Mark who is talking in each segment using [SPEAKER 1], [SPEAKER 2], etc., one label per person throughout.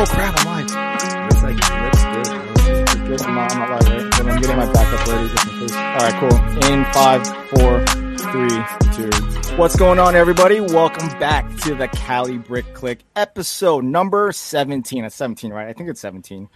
[SPEAKER 1] Oh crap! I'm live. Looks like looks good. Good. I'm not, I'm not live, right? Then I'm getting my backup ready just in case. All right, cool. In five, four, three, two. What's going on, everybody? Welcome back to the Cali Brick Click episode number 17. It's 17, right? I think it's 17.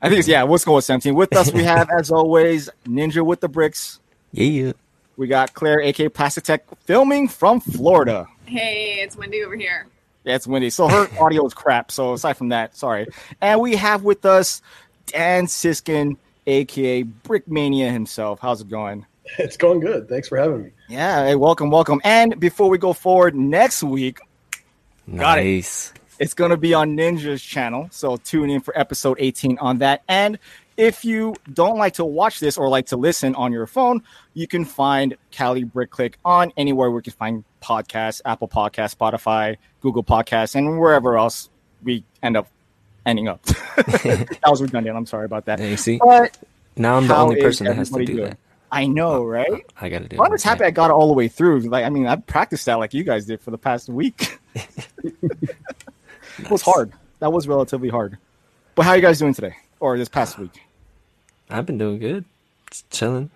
[SPEAKER 1] I think it's yeah. what's going go with 17. With us, we have, as always, Ninja with the bricks.
[SPEAKER 2] Yeah.
[SPEAKER 1] We got Claire, aka Plastic Tech, filming from Florida.
[SPEAKER 3] Hey, it's Wendy over here.
[SPEAKER 1] Yeah, it's windy. So her audio is crap. So aside from that, sorry. And we have with us Dan Siskind, aka Brickmania himself. How's it going?
[SPEAKER 4] It's going good. Thanks for having me.
[SPEAKER 1] Yeah, hey, welcome, welcome. And before we go forward next week, Got it.
[SPEAKER 2] Nice.
[SPEAKER 1] it's going to be on Ninja's channel. So tune in for episode 18 on that. And if you don't like to watch this or like to listen on your phone, you can find Cali Brick Click on anywhere where you can find podcasts, Apple Podcasts, Spotify, Google Podcasts, and wherever else we end up ending up. that was redundant. I'm sorry about that.
[SPEAKER 2] Yeah, you see,
[SPEAKER 1] But
[SPEAKER 2] now I'm the only person that has to do
[SPEAKER 1] doing?
[SPEAKER 2] that.
[SPEAKER 1] I know, uh, right?
[SPEAKER 2] Uh, I got to do. It.
[SPEAKER 1] I'm just happy I got it all the way through. Like, I mean, I practiced that like you guys did for the past week. It was hard. That was relatively hard. But how are you guys doing today or this past week?
[SPEAKER 2] I've been doing good. Just chilling.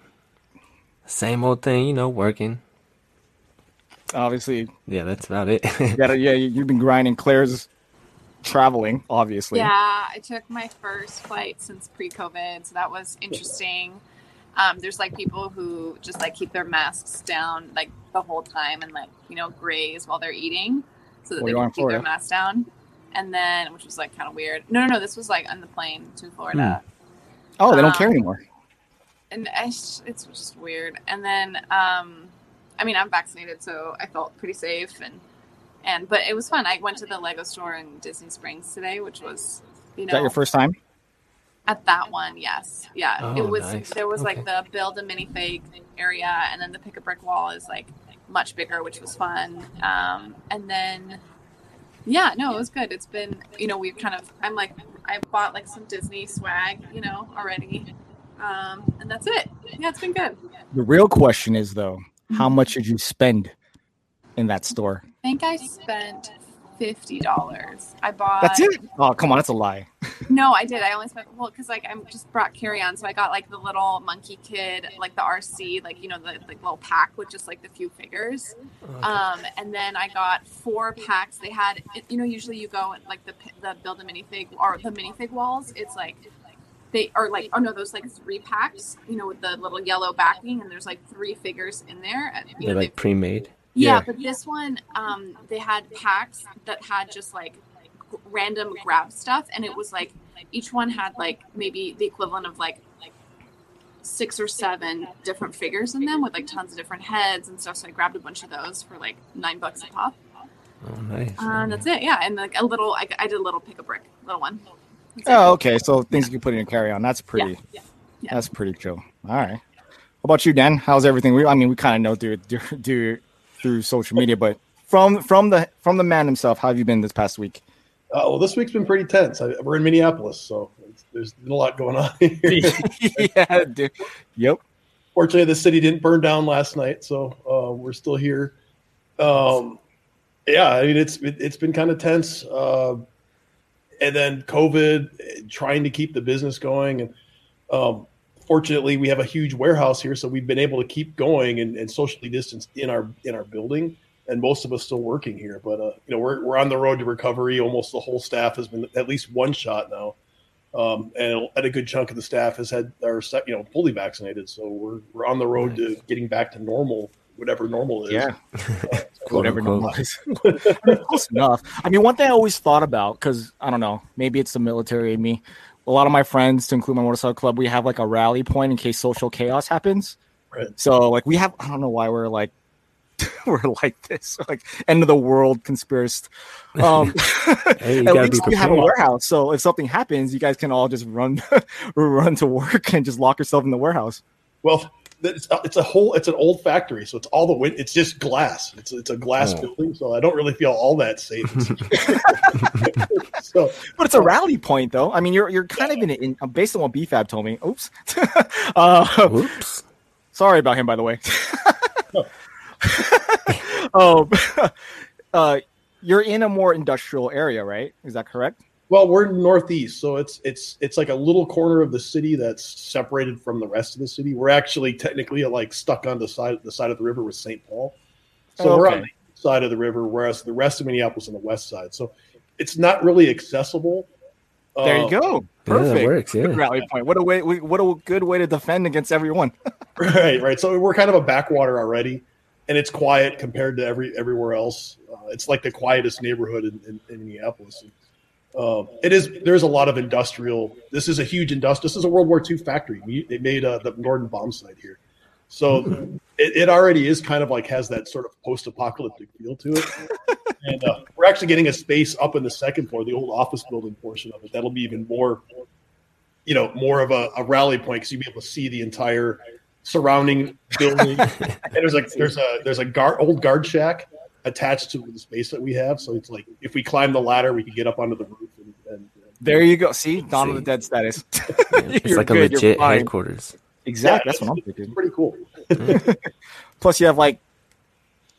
[SPEAKER 2] Same old thing, you know, working.
[SPEAKER 1] Obviously,
[SPEAKER 2] Yeah, that's about it.
[SPEAKER 1] you gotta, yeah, you- you've been grinding. Claire's traveling, obviously.
[SPEAKER 3] Yeah, I took my first flight since pre-COVID, so that was interesting. Um, there's like people who just like keep their masks down like the whole time and like you know graze while they're eating, so that
[SPEAKER 1] Well,
[SPEAKER 3] they can
[SPEAKER 1] in
[SPEAKER 3] keep their
[SPEAKER 1] Florida.
[SPEAKER 3] mask down. And then, which was like kind of weird. No, no, no. This was like on the plane to Florida.
[SPEAKER 1] Oh, they don't
[SPEAKER 3] Um,
[SPEAKER 1] care anymore.
[SPEAKER 3] and it's, it's just weird. And then, um, I mean, I'm vaccinated, so I felt pretty safe, and and but it was fun. I went to the Lego store in Disney Springs today, which was you know.
[SPEAKER 1] Is
[SPEAKER 3] know
[SPEAKER 1] that your first time?
[SPEAKER 3] at that one. Yes, yeah,
[SPEAKER 2] Oh,
[SPEAKER 3] it was.
[SPEAKER 2] nice.
[SPEAKER 3] There was like the build a minifig area, and then the pick a brick wall is like much bigger, which was fun. Um, and then. Yeah, no, it was good. It's been, you know, we've kind of, I'm like, I bought like some Disney swag, you know, already. Um, and that's it. Yeah, it's been good.
[SPEAKER 1] The real question is though, how much did you spend in that store?
[SPEAKER 3] I think I spent fifty dollars. I bought.
[SPEAKER 1] That's it. Oh, come on, that's a lie.
[SPEAKER 3] No, I did. I only spent well because like I just brought carry on, so I got like the little monkey kid, like the RC, like you know the like little pack with just like the few figures. Um, and then I got four packs. They had, you know, usually you go like the the build a minifig or the minifig walls. It's like they are like oh no, those like three packs, you know, with the little yellow backing, and there's like three figures in there. You
[SPEAKER 2] They're
[SPEAKER 3] know,
[SPEAKER 2] like pre-made.
[SPEAKER 3] Yeah,
[SPEAKER 1] Yeah.
[SPEAKER 3] but this one, um, they had packs that had just like random grab stuff, and it was like each one had like maybe the equivalent of like like six or seven different figures in them with like tons of different heads and stuff. So I grabbed a bunch of those for like nine bucks a pop.
[SPEAKER 2] Oh, nice.
[SPEAKER 3] Uh, that's it. Yeah, and like a little, I, I did a little pick a brick, little one. That's it.
[SPEAKER 1] Oh, okay. So things you can put in your carry on. That's pretty.
[SPEAKER 3] Yeah, yeah.
[SPEAKER 1] That's pretty chill. All right. How about you, Dan? How's everything? We, I mean, we kind of know through, through through through social media, but from from the from the man himself, how have you been this past week?
[SPEAKER 4] Uh, well, this week's been pretty tense. I, we're in Minneapolis, so it's, there's been a lot going on here.
[SPEAKER 1] yeah, dude. Yep.
[SPEAKER 4] Fortunately, the city didn't burn down last night, so uh, we're still here. Um, yeah, I mean it's it, it's been kind of tense, uh, and then COVID, eh, trying to keep the business going, and um, fortunately, we have a huge warehouse here, so we've been able to keep going and, and socially distanced in our in our building, and most of us still working here. But uh, you know, we're we're on the road to recovery. Almost the whole staff has been at least one shot now um, and, and a good chunk of the staff has had are you know fully vaccinated. So we're we're on the road to getting back to normal, whatever normal is.
[SPEAKER 1] Yeah.
[SPEAKER 2] Quote,
[SPEAKER 1] Whatever
[SPEAKER 2] unquote.
[SPEAKER 1] normal is. I mean, Close enough. I mean, one thing I always thought about because I don't know, maybe it's the military in me. A lot of my friends, to include my motorcycle club, we have like a rally point in case social chaos happens.
[SPEAKER 4] Right.
[SPEAKER 1] So like we have, I don't know why we're like we're like this, like end of the world conspiracy. Um,
[SPEAKER 2] Hey,
[SPEAKER 1] at least we have a warehouse, so if something happens, you guys can all just run run to work and just lock yourself in the warehouse.
[SPEAKER 4] Well, it's, it's a whole it's an old factory, so it's all the wind. it's just glass. It's it's a glass
[SPEAKER 2] Oh.
[SPEAKER 4] building, so I don't really feel all that safe. so
[SPEAKER 1] But it's a rally point, though. I mean, you're you're kind of in it. In, based on what BFAB told me. Oops. uh,
[SPEAKER 2] Whoops.
[SPEAKER 1] sorry about him, by the way. oh, uh, you're in a more industrial area, right? Is that correct?
[SPEAKER 4] Well, we're northeast, so it's it's it's like a little corner of the city that's separated from the rest of the city. We're actually technically like stuck on the side the side of the river with St. Paul, so
[SPEAKER 1] Oh,
[SPEAKER 4] we're on the east side of the river, whereas the rest of Minneapolis on the west side. So it's not really accessible.
[SPEAKER 1] There you
[SPEAKER 4] Um,
[SPEAKER 1] go.
[SPEAKER 2] Yeah,
[SPEAKER 1] Perfect.
[SPEAKER 2] that works. Yeah.
[SPEAKER 1] Good rally point. What a way! What a good way to defend against everyone.
[SPEAKER 4] Right, right. So we're kind of a backwater already, and it's quiet compared to every everywhere else. Uh, it's like the quietest neighborhood in, in, in Minneapolis. And, um, it is. There's a lot of industrial. This is a huge industry. This is a World War II factory. We, they made uh, the Norden bombsight here, so it, it already is kind of like has that sort of post-apocalyptic feel to it. and uh, we're actually getting a space up in the second floor, the old office building portion of it. That'll be even more, you know, more of a, a rally point because you'll be able to see the entire surrounding building. and there's like there's a there's a guard old guard shack attached to the space that we have. So it's like if we climb the ladder, we can get up onto the roof. And, and
[SPEAKER 1] There you go. See, Dawn of
[SPEAKER 2] See.
[SPEAKER 1] the Dead status.
[SPEAKER 2] It's like a
[SPEAKER 1] good, you're
[SPEAKER 2] legit headquarters.
[SPEAKER 1] Exactly.
[SPEAKER 4] Yeah,
[SPEAKER 1] That's what I'm thinking.
[SPEAKER 4] pretty cool.
[SPEAKER 1] Plus, you have like,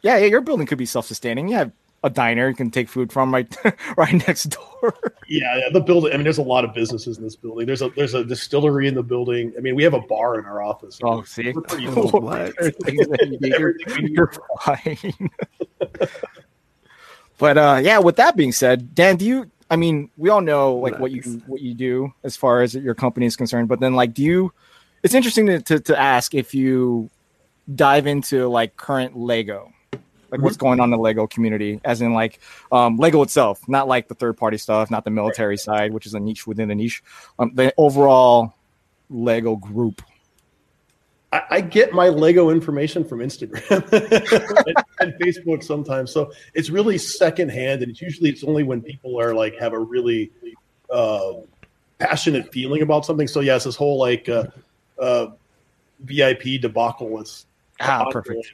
[SPEAKER 1] yeah, yeah, your building could be self-sustaining. You have a diner you can take food from right, right next door.
[SPEAKER 4] Yeah, yeah, the building. I mean, there's a lot of businesses in this building. There's a there's a distillery in the building. I mean, we have a bar in our office.
[SPEAKER 1] Oh, see,
[SPEAKER 4] We're pretty
[SPEAKER 2] Oh, what?
[SPEAKER 1] you're,
[SPEAKER 4] Everything
[SPEAKER 1] you're fine. but uh, yeah, with that being said, Dan, do you? I mean, we all know like what you what you do as far as your company is concerned. But then, like, do you? It's interesting to to, to ask if you dive into like current Lego, like what's going on in the Lego community, as in like um, Lego itself, not like the third party stuff, not the military side, which is a niche within a niche. Um, the overall Lego group.
[SPEAKER 4] I, I get my Lego information from Instagram and, and Facebook sometimes. So it's really secondhand, and it's usually it's only when people are like have a really uh, passionate feeling about something. So yes, this whole like uh, uh, VIP debacle is
[SPEAKER 1] Ah, perfect.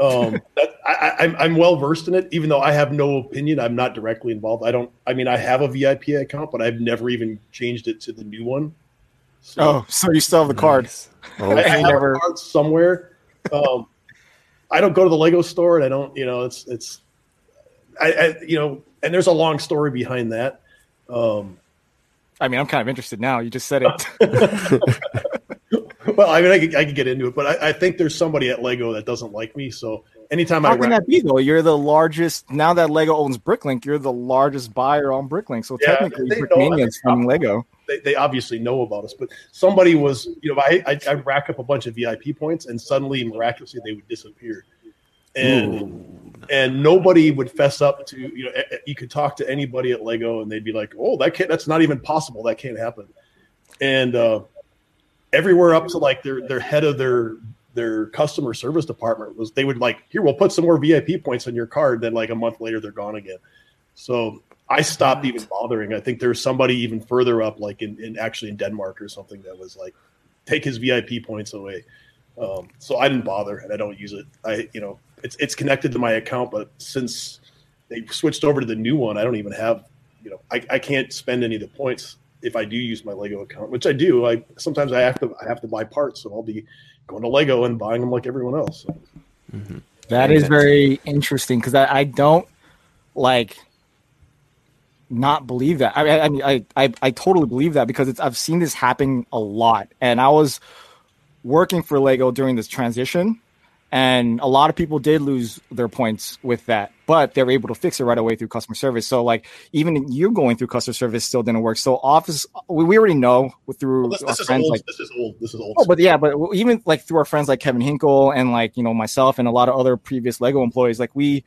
[SPEAKER 4] Um, that, I, I, I'm I'm well versed in it, even though I have no opinion. I'm not directly involved. I don't. I mean, I have a VIP account, but I've never even changed it to the new one. So
[SPEAKER 1] Oh, so you still have the card?
[SPEAKER 2] Nice.
[SPEAKER 4] I,
[SPEAKER 2] Oh,
[SPEAKER 4] I have
[SPEAKER 1] never-
[SPEAKER 4] a card somewhere. Um, I don't go to the Lego store, and I don't. You know, it's it's. I, I you know, and there's a long story behind that. Um,
[SPEAKER 1] I mean, I'm kind of interested now. You just said it.
[SPEAKER 4] well, I mean, I could, I could get into it, but I, I think there's somebody at Lego that doesn't like me. So anytime I
[SPEAKER 1] How can
[SPEAKER 4] ra-
[SPEAKER 1] that be though? You're the largest now that Lego owns Bricklink. You're the largest buyer on Bricklink. So
[SPEAKER 4] Yeah,
[SPEAKER 1] technically,
[SPEAKER 4] they
[SPEAKER 1] Brickmania is from Lego.
[SPEAKER 4] they, they obviously know about us, but somebody was, you know, I, I, I rack up a bunch of VIP points and suddenly miraculously they would disappear. And, and nobody would fess up to, you know, you could talk to anybody at Lego and they'd be like, oh, that can't, that's not even possible. That can't happen. And, uh, everywhere up to like their, their head of their, their customer service department was, they would like, here, we'll put some more VIP points on your card. Then like a month later, they're gone again. So I stopped even bothering. I think there's somebody even further up, like in, in actually in Denmark or something, that was like, take his VIP points away. Um, so I didn't bother, and I don't use it. I, you know, it's it's connected to my account, but since they switched over to the new one, I don't even have, you know, I, I can't spend any of the points if I do use my Lego account, which I do. I sometimes I have to I have to buy parts, so I'll be going to Lego and buying them like everyone else. So.
[SPEAKER 1] That
[SPEAKER 2] Makes
[SPEAKER 1] is
[SPEAKER 2] sense.
[SPEAKER 1] very interesting because I, I don't like not believe that. I mean, I, mean, I, I, I totally believe that because it's I've seen this happen a lot, and I was working for Lego during this transition, and a lot of people did lose their points with that, but they're able to fix it right away through customer service. So like even you going through customer service still didn't work. So office we, we already know through
[SPEAKER 4] Well, this,
[SPEAKER 1] our
[SPEAKER 4] this is
[SPEAKER 1] friends
[SPEAKER 4] old.
[SPEAKER 1] like
[SPEAKER 4] this is old. This is old.
[SPEAKER 1] Oh, but yeah, but even like through our friends like Kevin Hinkle and like you know myself and a lot of other previous Lego employees, like we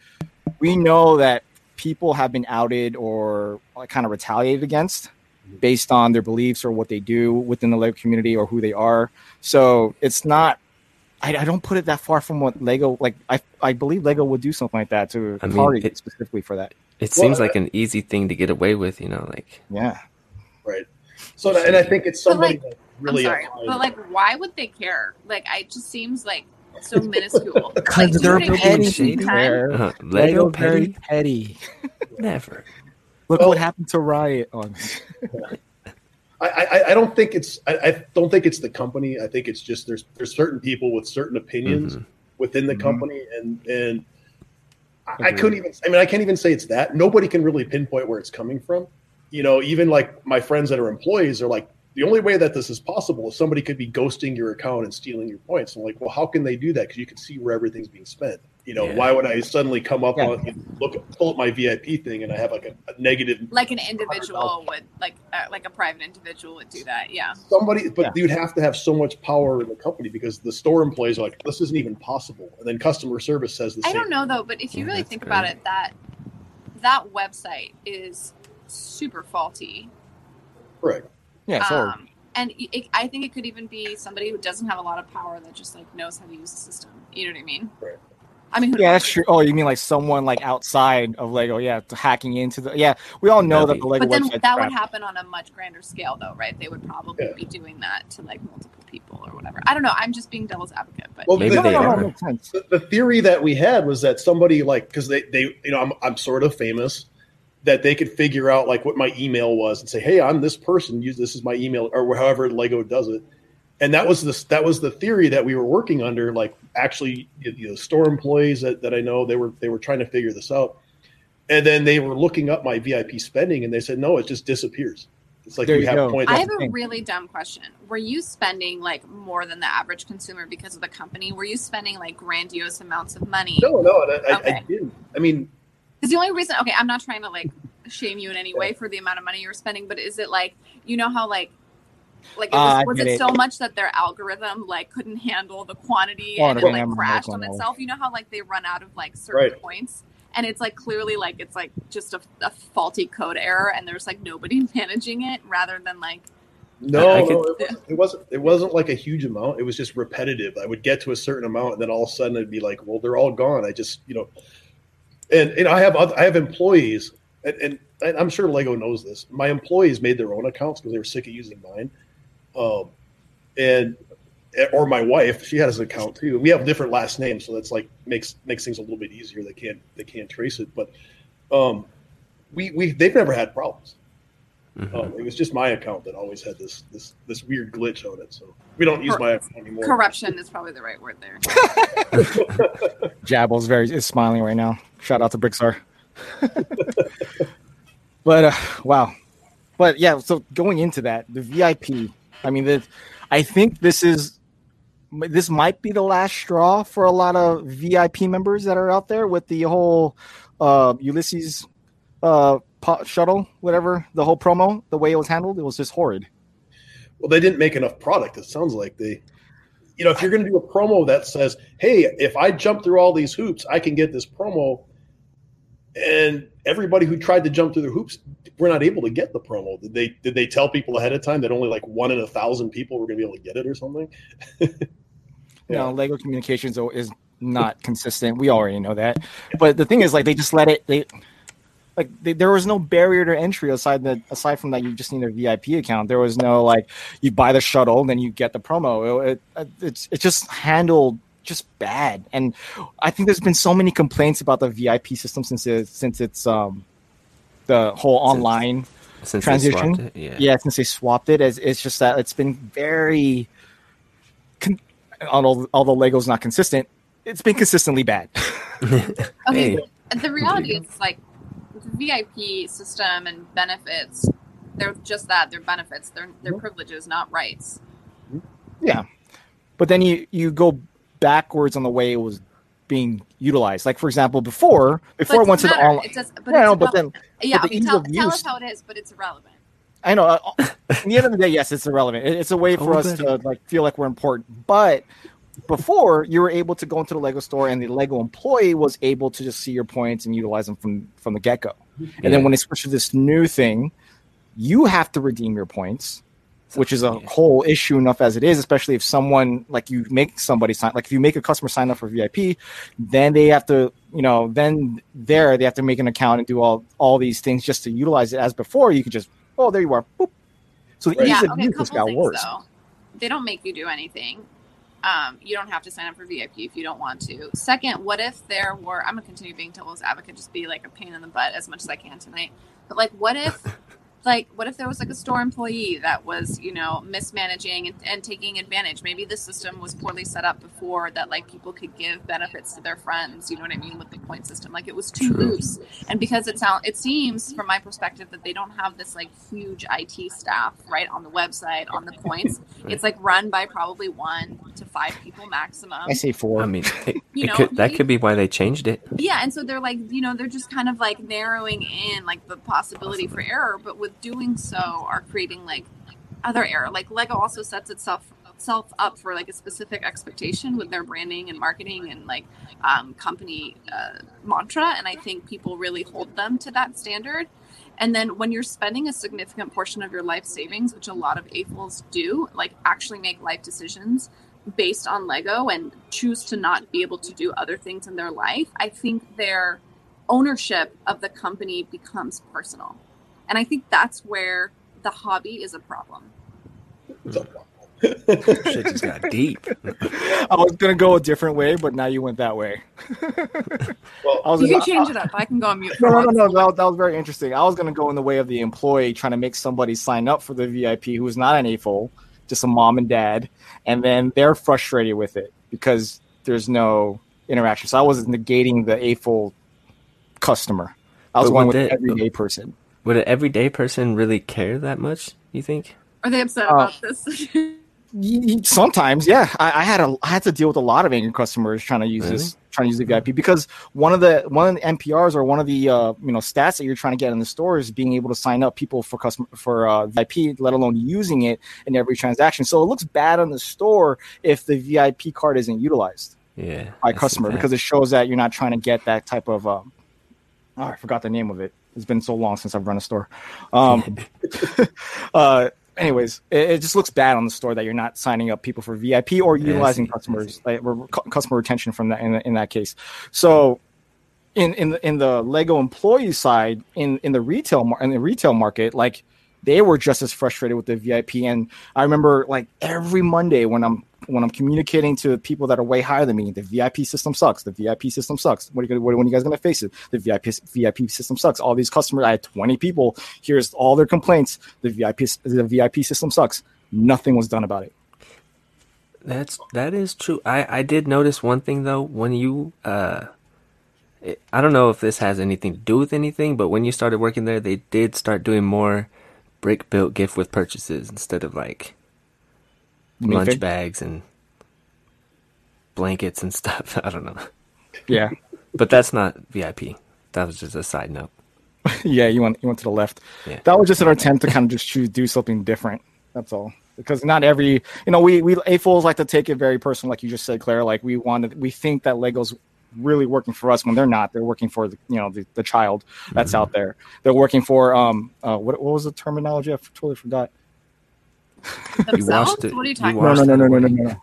[SPEAKER 1] we know that people have been outed or like, kind of retaliated against mm-hmm. based on their beliefs or what they do within the Lego community or who they are. So it's not. I, I don't put it that far from what Lego like. I I believe Lego would do something like that to
[SPEAKER 2] I mean,
[SPEAKER 1] target
[SPEAKER 2] it-
[SPEAKER 1] specifically for that.
[SPEAKER 2] it
[SPEAKER 4] Well,
[SPEAKER 2] seems
[SPEAKER 4] I-
[SPEAKER 2] like an easy thing to get away with, you know, like
[SPEAKER 1] Yeah.
[SPEAKER 4] right. So, and I think it's
[SPEAKER 3] But,
[SPEAKER 4] somebody
[SPEAKER 3] like,
[SPEAKER 4] that really.
[SPEAKER 3] I'm sorry,
[SPEAKER 4] applies-
[SPEAKER 3] but like, why would they care? Like, I- it just seems like so minuscule.
[SPEAKER 1] Because
[SPEAKER 3] like,
[SPEAKER 1] they're
[SPEAKER 3] you
[SPEAKER 1] petty.
[SPEAKER 3] give me
[SPEAKER 2] shady.
[SPEAKER 3] time.
[SPEAKER 2] uh, Lego
[SPEAKER 1] Lego's
[SPEAKER 2] petty.
[SPEAKER 1] petty.
[SPEAKER 2] Never.
[SPEAKER 1] Look
[SPEAKER 4] Well-
[SPEAKER 1] what happened to Riot. Oh,
[SPEAKER 4] I, I, I don't think it's I, I don't think it's the company. I think it's just there's there's certain people with certain opinions
[SPEAKER 2] Mhm.
[SPEAKER 4] within the
[SPEAKER 1] Mhm.
[SPEAKER 4] company, and and I, I couldn't even. I mean, I can't even say it's that. Nobody can really pinpoint where it's coming from. you know, even like my friends that are employees are like, the only way that this is possible is somebody could be ghosting your account and stealing your points. I'm like, well, how can they do that? Because you can see where everything's being spent. You know,
[SPEAKER 2] Yeah.
[SPEAKER 4] why would I suddenly come up
[SPEAKER 1] Yeah.
[SPEAKER 4] on and look pull up my VIP thing and I have like a, a negative
[SPEAKER 3] Like an individual would, like uh, like a private individual would do that. Yeah.
[SPEAKER 4] somebody? But
[SPEAKER 1] Yeah.
[SPEAKER 4] you'd have to have so much power in the company because the store employees are like, this isn't even possible, and then customer service says the
[SPEAKER 3] I
[SPEAKER 4] same.
[SPEAKER 3] don't know though, but if you
[SPEAKER 2] Yeah,
[SPEAKER 3] really
[SPEAKER 2] that's
[SPEAKER 3] think about it, that that website is super faulty.
[SPEAKER 4] Correct.
[SPEAKER 1] Yeah, so
[SPEAKER 3] Um, and it, I think it could even be somebody who doesn't have a lot of power that just like knows how to use the system. You know what I mean?
[SPEAKER 4] Right.
[SPEAKER 3] I mean,
[SPEAKER 1] yeah, that's true. Oh, you mean like someone like outside of Lego? Yeah, hacking into the. Yeah, we all know that the Lego
[SPEAKER 3] But then that
[SPEAKER 1] crap.
[SPEAKER 3] would happen on a much grander scale, though, right? They would probably
[SPEAKER 4] Yeah.
[SPEAKER 3] be doing that to like multiple people or whatever. I don't know. I'm just being devil's advocate, but
[SPEAKER 4] Well,
[SPEAKER 2] Maybe
[SPEAKER 4] the-
[SPEAKER 1] No,
[SPEAKER 2] they
[SPEAKER 1] no, no,
[SPEAKER 2] are.
[SPEAKER 4] the, the theory that we had was that somebody like because they they you know I'm I'm sort of famous that they could figure out like what my email was and say hey I'm this person use this is my email or however Lego does it and that was this that was the theory that we were working under like actually you know store employees that, that I know they were they were trying to figure this out and then they were looking up my VIP spending and they said no it just disappears it's like
[SPEAKER 1] There
[SPEAKER 4] you
[SPEAKER 1] you
[SPEAKER 4] have
[SPEAKER 1] go.
[SPEAKER 4] points
[SPEAKER 3] I have a
[SPEAKER 1] thing.
[SPEAKER 3] really dumb question. Were you spending like more than the average consumer because of the company? Were you spending like grandiose amounts of money?
[SPEAKER 4] no no I, I, I didn't I mean
[SPEAKER 3] Because the only reason, okay, I'm not trying to like shame you in any way for the amount of money you were spending, but is it like, you know how like, like it was,
[SPEAKER 1] Ah, I
[SPEAKER 3] was it,
[SPEAKER 1] it.
[SPEAKER 3] so much that their algorithm like couldn't handle the quantity
[SPEAKER 1] Oh,
[SPEAKER 3] and it like crashed on itself? You know how like they run out of like certain
[SPEAKER 4] Right.
[SPEAKER 3] points, and it's like clearly like it's like just a, a faulty code error, and there's like nobody managing it rather than like
[SPEAKER 4] No,
[SPEAKER 2] I
[SPEAKER 4] no, it, wasn't, it wasn't. It wasn't like a huge amount. It was just repetitive. I would get to a certain amount, and then all of a sudden it'd be like, "Well, they're all gone." I just, you know, and and I have oth- I have employees, and, and and I'm sure Lego knows this. My employees made their own accounts because they were sick of using mine, um, and or my wife, she has an account too. We have different last names, so that's like makes makes things a little bit easier. They can't they can't trace it, but um, we we they've never had problems.
[SPEAKER 2] Mhm.
[SPEAKER 4] Um, it was just my account that always had this this this weird glitch on it. So we don't use
[SPEAKER 3] Cor-
[SPEAKER 4] my account anymore.
[SPEAKER 3] corruption is probably the right word there.
[SPEAKER 1] Jabel's very is smiling right now. Shout out to Brixar. but uh, wow, but yeah. So going into that, the VIP. I mean, the, I think this is this might be the last straw for a lot of VIP members that are out there with the whole uh, Ulysses uh, shuttle, whatever the whole promo, the way it was handled, it was just horrid.
[SPEAKER 4] Well, they didn't make enough product. It sounds like they, you know, if you're going to do a promo that says, "Hey, if I jump through all these hoops, I can get this promo," and everybody who tried to jump through the hoops were not able to get the promo. Did they? Did they tell people ahead of time that only like one in a thousand people were going to be able to get it or something?
[SPEAKER 1] yeah. know, Lego Communications is not consistent. We already know that. But the thing is, like, they just let it. They like they, there was no barrier to entry aside that aside from that you just need a VIP account. There was no like you buy the shuttle, and then you get the promo. It, it, it's it's just handled just bad. And I think there's been so many complaints about the VIP system since it, since it's um the whole online
[SPEAKER 2] Since
[SPEAKER 1] transition?
[SPEAKER 2] They it, yeah.
[SPEAKER 1] yeah since they swapped it as it's just that it's been very con- although although lego's not consistent it's been consistently bad
[SPEAKER 3] Okay,
[SPEAKER 2] Hey.
[SPEAKER 3] the reality is like the VIP system and benefits. They're just that. They're benefits. They're they're mm-hmm. privileges, not rights. Mm-hmm.
[SPEAKER 1] yeah but then you you go backwards on the way it was being utilized like for example before before it
[SPEAKER 3] But
[SPEAKER 1] went to the online
[SPEAKER 3] It does, but
[SPEAKER 1] Yeah, I
[SPEAKER 3] it's
[SPEAKER 1] know, but
[SPEAKER 3] irrelevant. yeah,
[SPEAKER 1] but the
[SPEAKER 3] okay,
[SPEAKER 1] ease
[SPEAKER 3] tell,
[SPEAKER 1] of
[SPEAKER 3] tell us how it is, but it's irrelevant.
[SPEAKER 1] I know. uh, In the end of the day, yes, it's irrelevant. It- It's a way for
[SPEAKER 2] Oh,
[SPEAKER 1] us to like feel like we're important. But before, you were able to go into the Lego store, and the Lego employee was able to just see your points and utilize them from from the get go. And then when they switch to this new thing, you have to redeem your points, which is a
[SPEAKER 2] Yeah.
[SPEAKER 1] whole issue enough as it is. Especially if someone like you make somebody sign, like if you make a customer sign up for VIP, then they have to, you know, then there they have to make an account and do all all these things just to utilize it. As before, you could just, oh, there you are, boop. So the
[SPEAKER 4] Right.
[SPEAKER 1] ease
[SPEAKER 3] Yeah,
[SPEAKER 1] of
[SPEAKER 3] okay,
[SPEAKER 1] use has got
[SPEAKER 3] things
[SPEAKER 1] worse.
[SPEAKER 3] though. They don't make you do anything. Um, you don't have to sign up for VIP if you don't want to. Second, what if there were? I'm gonna continue being devil's advocate, just be like a pain in the butt as much as I can tonight. But like, what if like what if there was like a store employee that was you know mismanaging and, and taking advantage maybe the system was poorly set up before that like people could give benefits to their friends you know what i mean with the point system like it was too
[SPEAKER 2] True.
[SPEAKER 3] loose and because it sound it seems from my perspective that they don't have this like huge it staff right on the website on the points
[SPEAKER 2] Right.
[SPEAKER 3] it's like run by probably one to five people maximum
[SPEAKER 1] I say four.
[SPEAKER 2] I mean, it,
[SPEAKER 3] You know,
[SPEAKER 2] could, that
[SPEAKER 3] you-
[SPEAKER 2] could be why they changed it.
[SPEAKER 3] yeah and so they're like you know they're just kind of like narrowing in like the possibility for error but with doing so are creating like other error like lego also sets itself itself up for like a specific expectation with their branding and marketing and like um, company uh, mantra and i think people really hold them to that standard and then when you're spending a significant portion of your life savings which a lot of AFOLs do like actually make life decisions based on Lego and choose to not be able to do other things in their life, I think their ownership of the company becomes personal. And I think that's where the hobby is a problem.
[SPEAKER 2] Shit just got deep.
[SPEAKER 1] I was gonna go a different way, but now you went that way.
[SPEAKER 4] Well,
[SPEAKER 1] I was
[SPEAKER 3] You can
[SPEAKER 1] gonna-
[SPEAKER 3] change it up. I can go on mute.
[SPEAKER 1] No, no, no, no. That, was- that was very interesting. I was going to go in the way of the employee trying to make somebody sign up for the VIP who's not an AFOL, just a mom and dad, and then they're frustrated with it because there's no interaction. So I was negating the AFOL customer. I was
[SPEAKER 2] But
[SPEAKER 1] going with
[SPEAKER 2] that-
[SPEAKER 1] everyday person.
[SPEAKER 2] Would an everyday person really care that much? You think?
[SPEAKER 3] Are they upset
[SPEAKER 1] Uh,
[SPEAKER 3] about this?
[SPEAKER 1] Y- y- Sometimes, yeah, I, I had a I had to deal with a lot of angry customers trying to use
[SPEAKER 2] Really?
[SPEAKER 1] this, trying to use the VIP because one of the one of the NPRs or one of the uh, you know stats that you're trying to get in the store is being able to sign up people for customer for uh, VIP, let alone using it in every transaction. So it looks bad on the store if the VIP card isn't utilized
[SPEAKER 2] Yeah.
[SPEAKER 1] by
[SPEAKER 2] that's a
[SPEAKER 1] customer because it shows that you're not trying to get that type of. Um, oh, I forgot the name of it. It's been so long since I've run a store. Um, uh, anyways, it, it just looks bad on the store that you're not signing up people for VIP or utilizing customers, like customer retention from that in, in that case. So, in in the, in the Lego employee side, in in the retail mar- in the retail market, like they were just as frustrated with the VIP. And I remember like every Monday when I'm when I'm communicating to people that are way higher than me, the VIP system sucks. The VIP system sucks. What are you gonna, when are you guys gonna face it? The VIP VIP system sucks. All these customers, I had 20 people. Here's all their complaints. The VIP the VIP system sucks. Nothing was done about it.
[SPEAKER 2] That's that is true. I I did notice one thing though when you uh I don't know if this has anything to do with anything, but when you started working there, they did start doing more brick built gift with purchases instead of like lunch
[SPEAKER 1] fig-
[SPEAKER 2] bags and blankets and stuff. I don't know.
[SPEAKER 1] Yeah,
[SPEAKER 2] But that's not VIP. That was just a side note.
[SPEAKER 1] yeah. You went you went to the left.
[SPEAKER 2] Yeah.
[SPEAKER 1] That was just an attempt to kind of just choose do something different. That's all. Because not every, you know, we we AFOLs like to take it very personal, like you just said, Claire. Like we wanted, we think that Legos really working for us when they're not. They're working for the, you know, the, the child that's out there. They're working for um, uh, what what was the terminology? I totally forgot.
[SPEAKER 3] Themselves?
[SPEAKER 2] washed it-
[SPEAKER 3] What are you
[SPEAKER 2] you
[SPEAKER 3] talking
[SPEAKER 1] No,
[SPEAKER 3] about?
[SPEAKER 1] no, no,
[SPEAKER 2] it
[SPEAKER 1] no, no, no, no.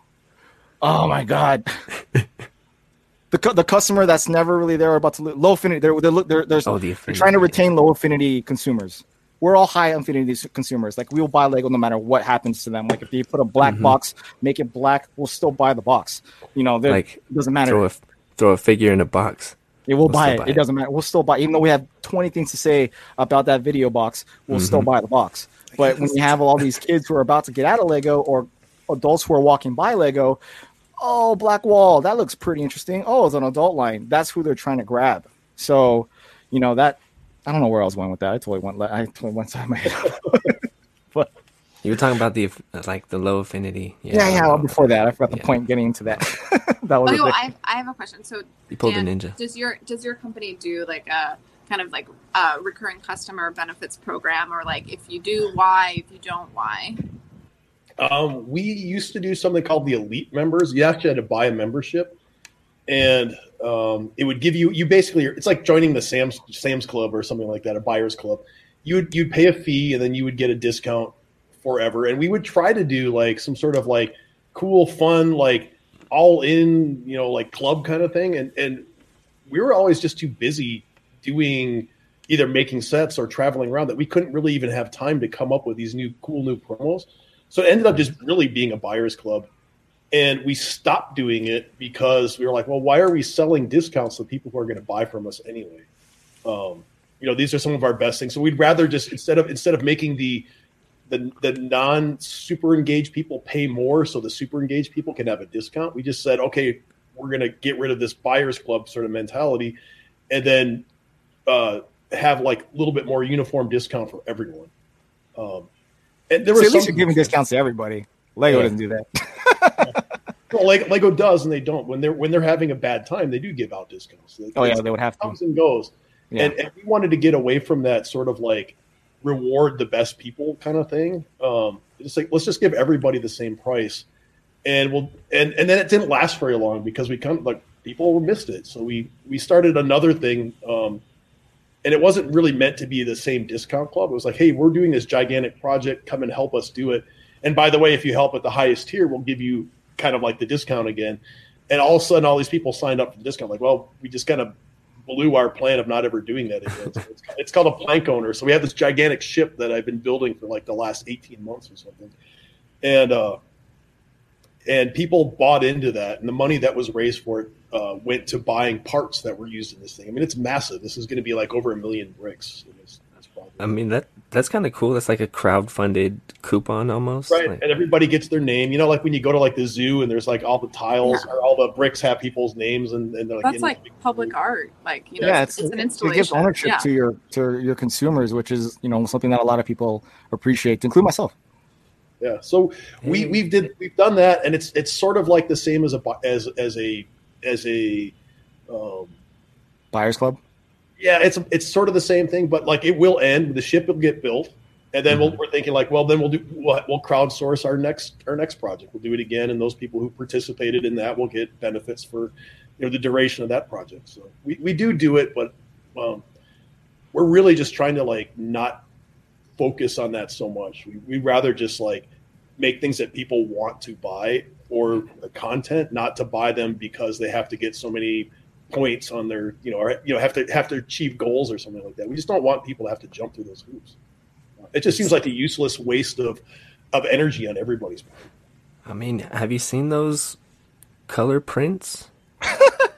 [SPEAKER 1] Oh my god. The, cu- the customer that's never really there about to lo- low affinity. They're, they're, look- they're,
[SPEAKER 2] Oh, the
[SPEAKER 1] they're
[SPEAKER 2] affinity.
[SPEAKER 1] trying to retain low affinity consumers. We're all high affinity consumers. Like we will buy Lego no matter what happens to them. Like if they put a black
[SPEAKER 2] Mhm.
[SPEAKER 1] box, make it black, we'll still buy the box. You know,
[SPEAKER 2] Like
[SPEAKER 1] it doesn't matter.
[SPEAKER 2] throw a throw a figure in a box.
[SPEAKER 1] Yeah, we'll,
[SPEAKER 2] We'll
[SPEAKER 1] buy it.
[SPEAKER 2] buy
[SPEAKER 1] it
[SPEAKER 2] it.
[SPEAKER 1] doesn't matter. We'll still buy, even though we have 20 things to say about that video box, we'll still
[SPEAKER 2] Mhm.
[SPEAKER 1] buy the box. But when you have all these kids who are about to get out of Lego or adults who are walking by Lego, oh, Black Wall, that looks pretty interesting. Oh, it's an adult line. That's who they're trying to grab. So, you know, that, I don't know where I was going with that. I totally went, le- I totally went side of my head.
[SPEAKER 2] But you were talking about the like the low affinity.
[SPEAKER 1] yeah, yeah,
[SPEAKER 2] I know.
[SPEAKER 1] before that. I forgot the
[SPEAKER 2] Yeah.
[SPEAKER 1] point getting into that. that was
[SPEAKER 3] Okay,
[SPEAKER 1] a
[SPEAKER 3] I have, I have a question. So,
[SPEAKER 2] You pulled
[SPEAKER 3] Dan,
[SPEAKER 2] a ninja.
[SPEAKER 3] Does your does your company do like a kind of like a recurring customer benefits program, or like if you do, why? If you don't, why?
[SPEAKER 4] Um, we used to do something called the elite members. You actually had to buy a membership, and um, it would give you you basically it's like joining the Sam's Sam's Club or something like that, a buyer's club. You would you'd pay a fee and then you would get a discount forever. And we would try to do like some sort of like cool, fun, like all in, you know, like club kind of thing. And and we were always just too busy doing either making sets or traveling around that we couldn't really even have time to come up with these new cool new promos. So it ended up just really being a buyer's club. And we stopped doing it because we were like, well, why are we selling discounts to people who are going to buy from us anyway? Um, you know, these are some of our best things. So we'd rather just instead of instead of making the the the non super engaged people pay more, so the super engaged people can have a discount. We just said, okay, we're going to get rid of this buyers club sort of mentality, and then uh, have like a little bit more uniform discount for everyone. Um, and there
[SPEAKER 1] So
[SPEAKER 4] was
[SPEAKER 1] at least you're giving discounts to everybody. Lego
[SPEAKER 4] Yeah.
[SPEAKER 1] doesn't do that.
[SPEAKER 4] Well, Lego, Lego does, and they don't. When they're when they're having a bad time, they do give out discounts. It-
[SPEAKER 1] Oh yeah, they would have to.
[SPEAKER 4] comes and goes.
[SPEAKER 1] Yeah.
[SPEAKER 4] And, and we wanted to get away from that sort of like reward the best people kind of thing. Um, it's like let's just give everybody the same price, and we'll and and then it didn't last very long because we kind of like people missed it. So we we started another thing, um, and it wasn't really meant to be the same discount club. It was like, hey, we're doing this gigantic project, come and help us do it. And by the way, if you help at the highest tier, we'll give you kind of like the discount again. And all of a sudden, all these people signed up for the discount. Like, well, we just kind of blew our plan of not ever doing that again. So it's, it's called a plank owner. So we have this gigantic ship that I've been building for like the last 18 months or something. And, uh, and people bought into that. And the money that was raised for it uh, went to buying parts that were used in this thing. I mean, it's massive. This is going to be like over a million bricks. in this- this.
[SPEAKER 2] I mean that that's kind of cool. That's like a crowd-funded coupon almost.
[SPEAKER 4] Right,
[SPEAKER 2] Like-
[SPEAKER 4] and everybody gets their name. You know, like when you go to like the zoo and there's like all the tiles or all the bricks have people's names and, and they're like
[SPEAKER 3] That's like public art. Like you know,
[SPEAKER 1] yeah,
[SPEAKER 3] it's,
[SPEAKER 1] it's,
[SPEAKER 3] it's an
[SPEAKER 1] it
[SPEAKER 3] installation.
[SPEAKER 1] gives ownership
[SPEAKER 3] yeah.
[SPEAKER 1] to your to your consumers, which is you know something that a lot of people appreciate, include myself.
[SPEAKER 4] Yeah. So we we've did we've done that, and it's it's sort of like the same as a as as a as a um,
[SPEAKER 1] Buyers Club.
[SPEAKER 4] yeah. It's it's sort of the same thing, but like it will end. The ship will get built, and then we'll, we're thinking like, well, then we'll do we'll, we'll crowdsource our next our next project. We'll do it again, and those people who participated in that will get benefits for you know the duration of that project. So we we do do it, but um, we're really just trying to like not focus on that so much. We we rather just like make things that people want to buy or content, not to buy them because they have to get so many points on their you know or you know have to have to achieve goals or something like that. We just don't want people to have to jump through those hoops. It just seems like a useless waste of of energy on everybody's part.
[SPEAKER 2] I mean, have you seen those color prints?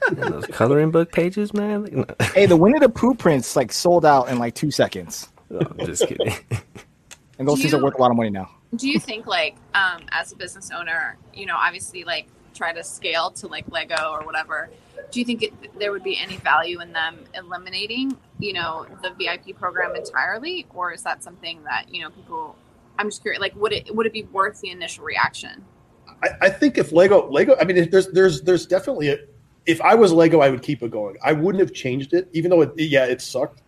[SPEAKER 2] and those coloring book pages, man.
[SPEAKER 1] Hey, the Winnie the Pooh prints like sold out in like two seconds,
[SPEAKER 2] Oh, I'm just kidding.
[SPEAKER 1] and those
[SPEAKER 3] Do
[SPEAKER 1] things are worth a lot of money now.
[SPEAKER 3] do you think like um as a business owner you know obviously like try to scale to like lego or whatever do you think it, there would be any value in them eliminating you know the vip program entirely or is that something that you know people i'm just curious like would it would it be worth the initial reaction
[SPEAKER 4] I, I think if Lego Lego, I mean, if there's there's there's definitely a. If I was Lego, I would keep it going. I wouldn't have changed it, even though it yeah it sucked.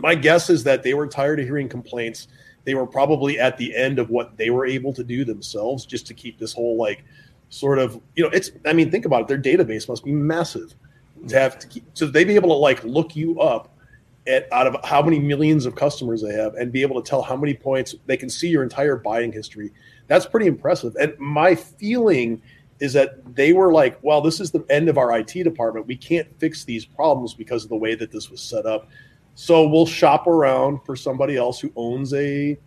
[SPEAKER 4] My guess is that they were tired of hearing complaints. They were probably at the end of what they were able to do themselves, just to keep this whole like sort of you know it's. I mean, think about it. Their database must be massive to have to keep. So they'd be able to like look you up at out of how many millions of customers they have and be able to tell how many points they can see your entire buying history that's pretty impressive. And my feeling is that they were like, well, this is the end of our IT department. We can't fix these problems because of the way that this was set up. So we'll shop around for somebody else who owns a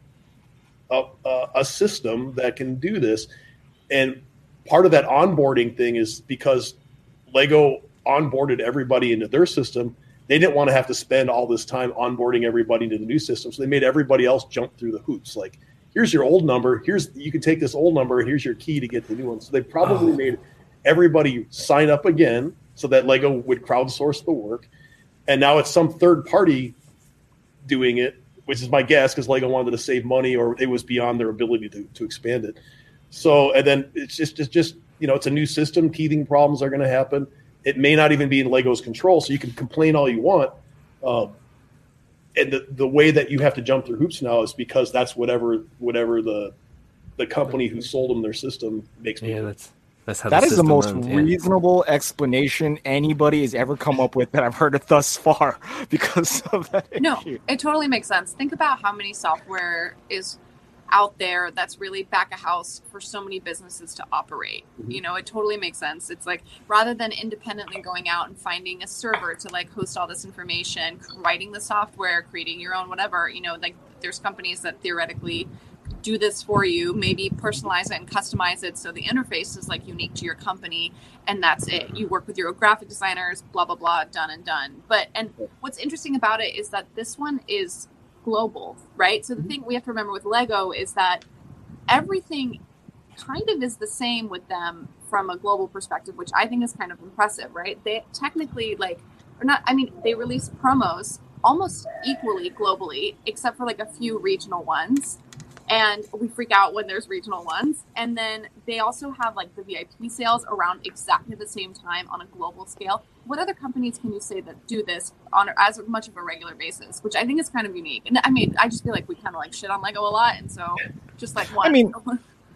[SPEAKER 4] a, a, system that can do this. And part of that onboarding thing is because Lego onboarded everybody into their system. They didn't want to have to spend all this time onboarding everybody into the new system. So they made everybody else jump through the hoops. Like, here's your old number. Here's you can take this old number and here's your key to get the new one. So they probably
[SPEAKER 2] Oh.
[SPEAKER 4] made everybody sign up again so that Lego would crowdsource the work. And now it's some third party doing it, which is my guess because Lego wanted to save money or it was beyond their ability to, to expand it. So and then it's just it's just you know it's a new system. Teething problems are going to happen. It may not even be in Lego's control, so you can complain all you want. Um, and the, the way that you have to jump through hoops now is because that's whatever whatever the the company who sold them their system makes
[SPEAKER 2] yeah, that's that's how
[SPEAKER 1] That
[SPEAKER 2] the
[SPEAKER 1] is the
[SPEAKER 2] system
[SPEAKER 1] most
[SPEAKER 2] runs, yeah.
[SPEAKER 1] reasonable explanation anybody has ever come up with that I've heard it thus far because of that.
[SPEAKER 3] No,
[SPEAKER 1] issue.
[SPEAKER 3] it totally makes sense. Think about how many software is out there that's really back a house for so many businesses to operate.
[SPEAKER 4] Mhm.
[SPEAKER 3] You know, it totally makes sense. It's like rather than independently going out and finding a server to like host all this information, writing the software, creating your own whatever, you know, like there's companies that theoretically do this for you, maybe personalize it and customize it so the interface is like unique to your company and that's it. You work with your graphic designers, blah blah blah, done and done. But and what's interesting about it is that this one is global, right? So the mm-hmm. thing we have to remember with Lego is that everything kind of is the same with them from a global perspective, which I think is kind of impressive, right? They technically like or not I mean, they release promos almost equally globally, except for like a few regional ones. And we freak out when there's regional ones. And then they also have like the VIP sales around exactly the same time on a global scale. What other companies can you say that do this on as much of a regular basis, which I think is kind of unique? And I mean, I just feel like we kind of like shit on Lego a lot. And so just like one.
[SPEAKER 1] I mean,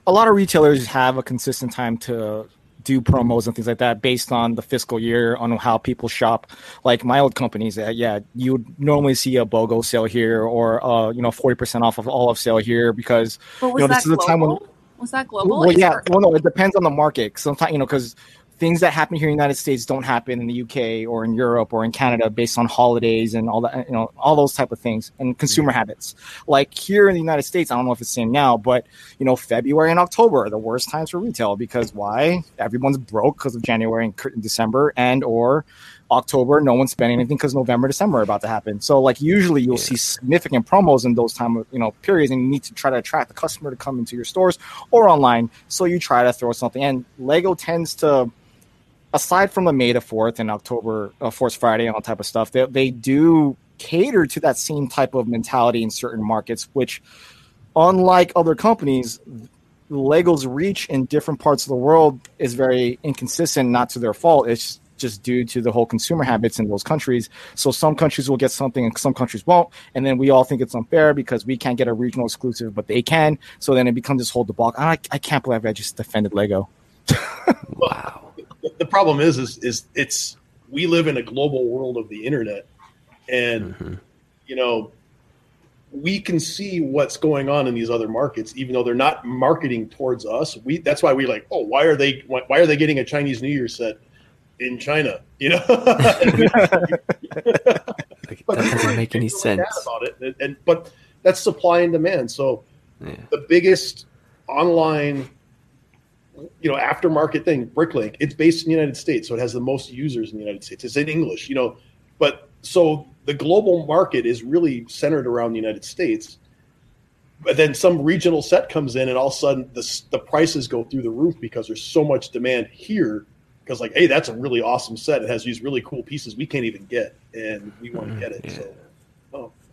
[SPEAKER 1] a lot of retailers have a consistent time to do promos and things like that based on the fiscal year on how people shop. Like my old companies, uh, yeah, you would normally see a BOGO sale here or uh, you know forty percent off of all of sale here because you know this is
[SPEAKER 3] global?
[SPEAKER 1] the time when
[SPEAKER 3] was that global?
[SPEAKER 1] well yeah well no it depends on the market sometimes you know because things that happen here in the United States don't happen in the UK or in Europe or in Canada based on holidays and all that you know all those type of things and consumer habits. Like here in the United States I don't know if it's the same now but you know February and October are the worst times for retail because why? Everyone's broke because of January and December and or October no one's spending anything because November December are about to happen. So like usually you'll
[SPEAKER 2] Yeah.
[SPEAKER 1] see significant promos in those time of you know periods and you need to try to attract the customer to come into your stores or online. So you try to throw something and Lego tends to aside from the May the Fourth and October uh, Force Friday and all type of stuff, they they do cater to that same type of mentality in certain markets, which, unlike other companies, Lego's reach in different parts of the world is very inconsistent. Not to their fault; it's just due to the whole consumer habits in those countries. So some countries will get something and some countries won't, and then we all think it's unfair because we can't get a regional exclusive, but they can. So then it becomes this whole debacle. I, I can't believe I just defended Lego.
[SPEAKER 2] Wow.
[SPEAKER 4] The problem is, is, is it's we live in a global world of the internet, and
[SPEAKER 2] Mhm.
[SPEAKER 4] you know we can see what's going on in these other markets, even though they're not marketing towards us. We that's why we like, oh, why are they why, why are they getting a Chinese New Year set in China? You know,
[SPEAKER 2] Like, that doesn't make any sense.
[SPEAKER 4] about it, and, and but that's supply and demand. So
[SPEAKER 2] Yeah.
[SPEAKER 4] the biggest online you know aftermarket thing bricklink it's based in the united states so it has the most users in the united states. It's in english you know but so the global market is really centered around the united states but then some regional set comes in and all of a sudden the, the prices go through the roof because there's so much demand here because like hey that's a really awesome set. It has these really cool pieces we can't even get and we want to
[SPEAKER 2] Mhm,
[SPEAKER 4] get it
[SPEAKER 2] yeah.
[SPEAKER 4] so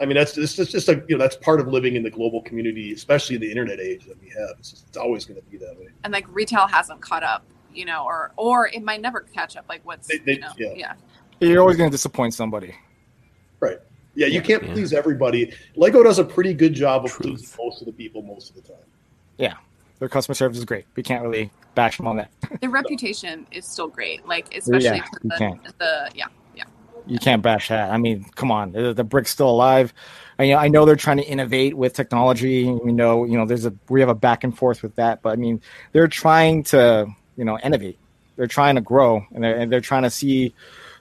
[SPEAKER 4] i mean that's it's just, just a you know that's part of living in the global community especially in the internet age that we have it's, just, it's always going to be that way
[SPEAKER 3] and like retail hasn't caught up, you know, or or it might never catch up. Like what's
[SPEAKER 4] They- they-
[SPEAKER 3] you know,
[SPEAKER 4] yeah.
[SPEAKER 3] yeah.
[SPEAKER 1] You're always going to disappoint somebody.
[SPEAKER 4] right yeah you can't
[SPEAKER 2] Yeah.
[SPEAKER 4] please everybody lego does a pretty good job of
[SPEAKER 2] Truth.
[SPEAKER 4] pleasing most of the people most of the time Yeah.
[SPEAKER 1] Their customer service is great. We can't really bash them on that.
[SPEAKER 3] Their reputation is still great, like especially
[SPEAKER 1] Yeah,
[SPEAKER 3] for the, the yeah yeah.
[SPEAKER 1] You can't bash that. I mean, come on, the, the brick's still alive. I, I know they're trying to innovate with technology. We know, you know, there's a we have a back and forth with that, but I mean, they're trying to, you know, innovate. They're trying to grow, and they're and they're trying to see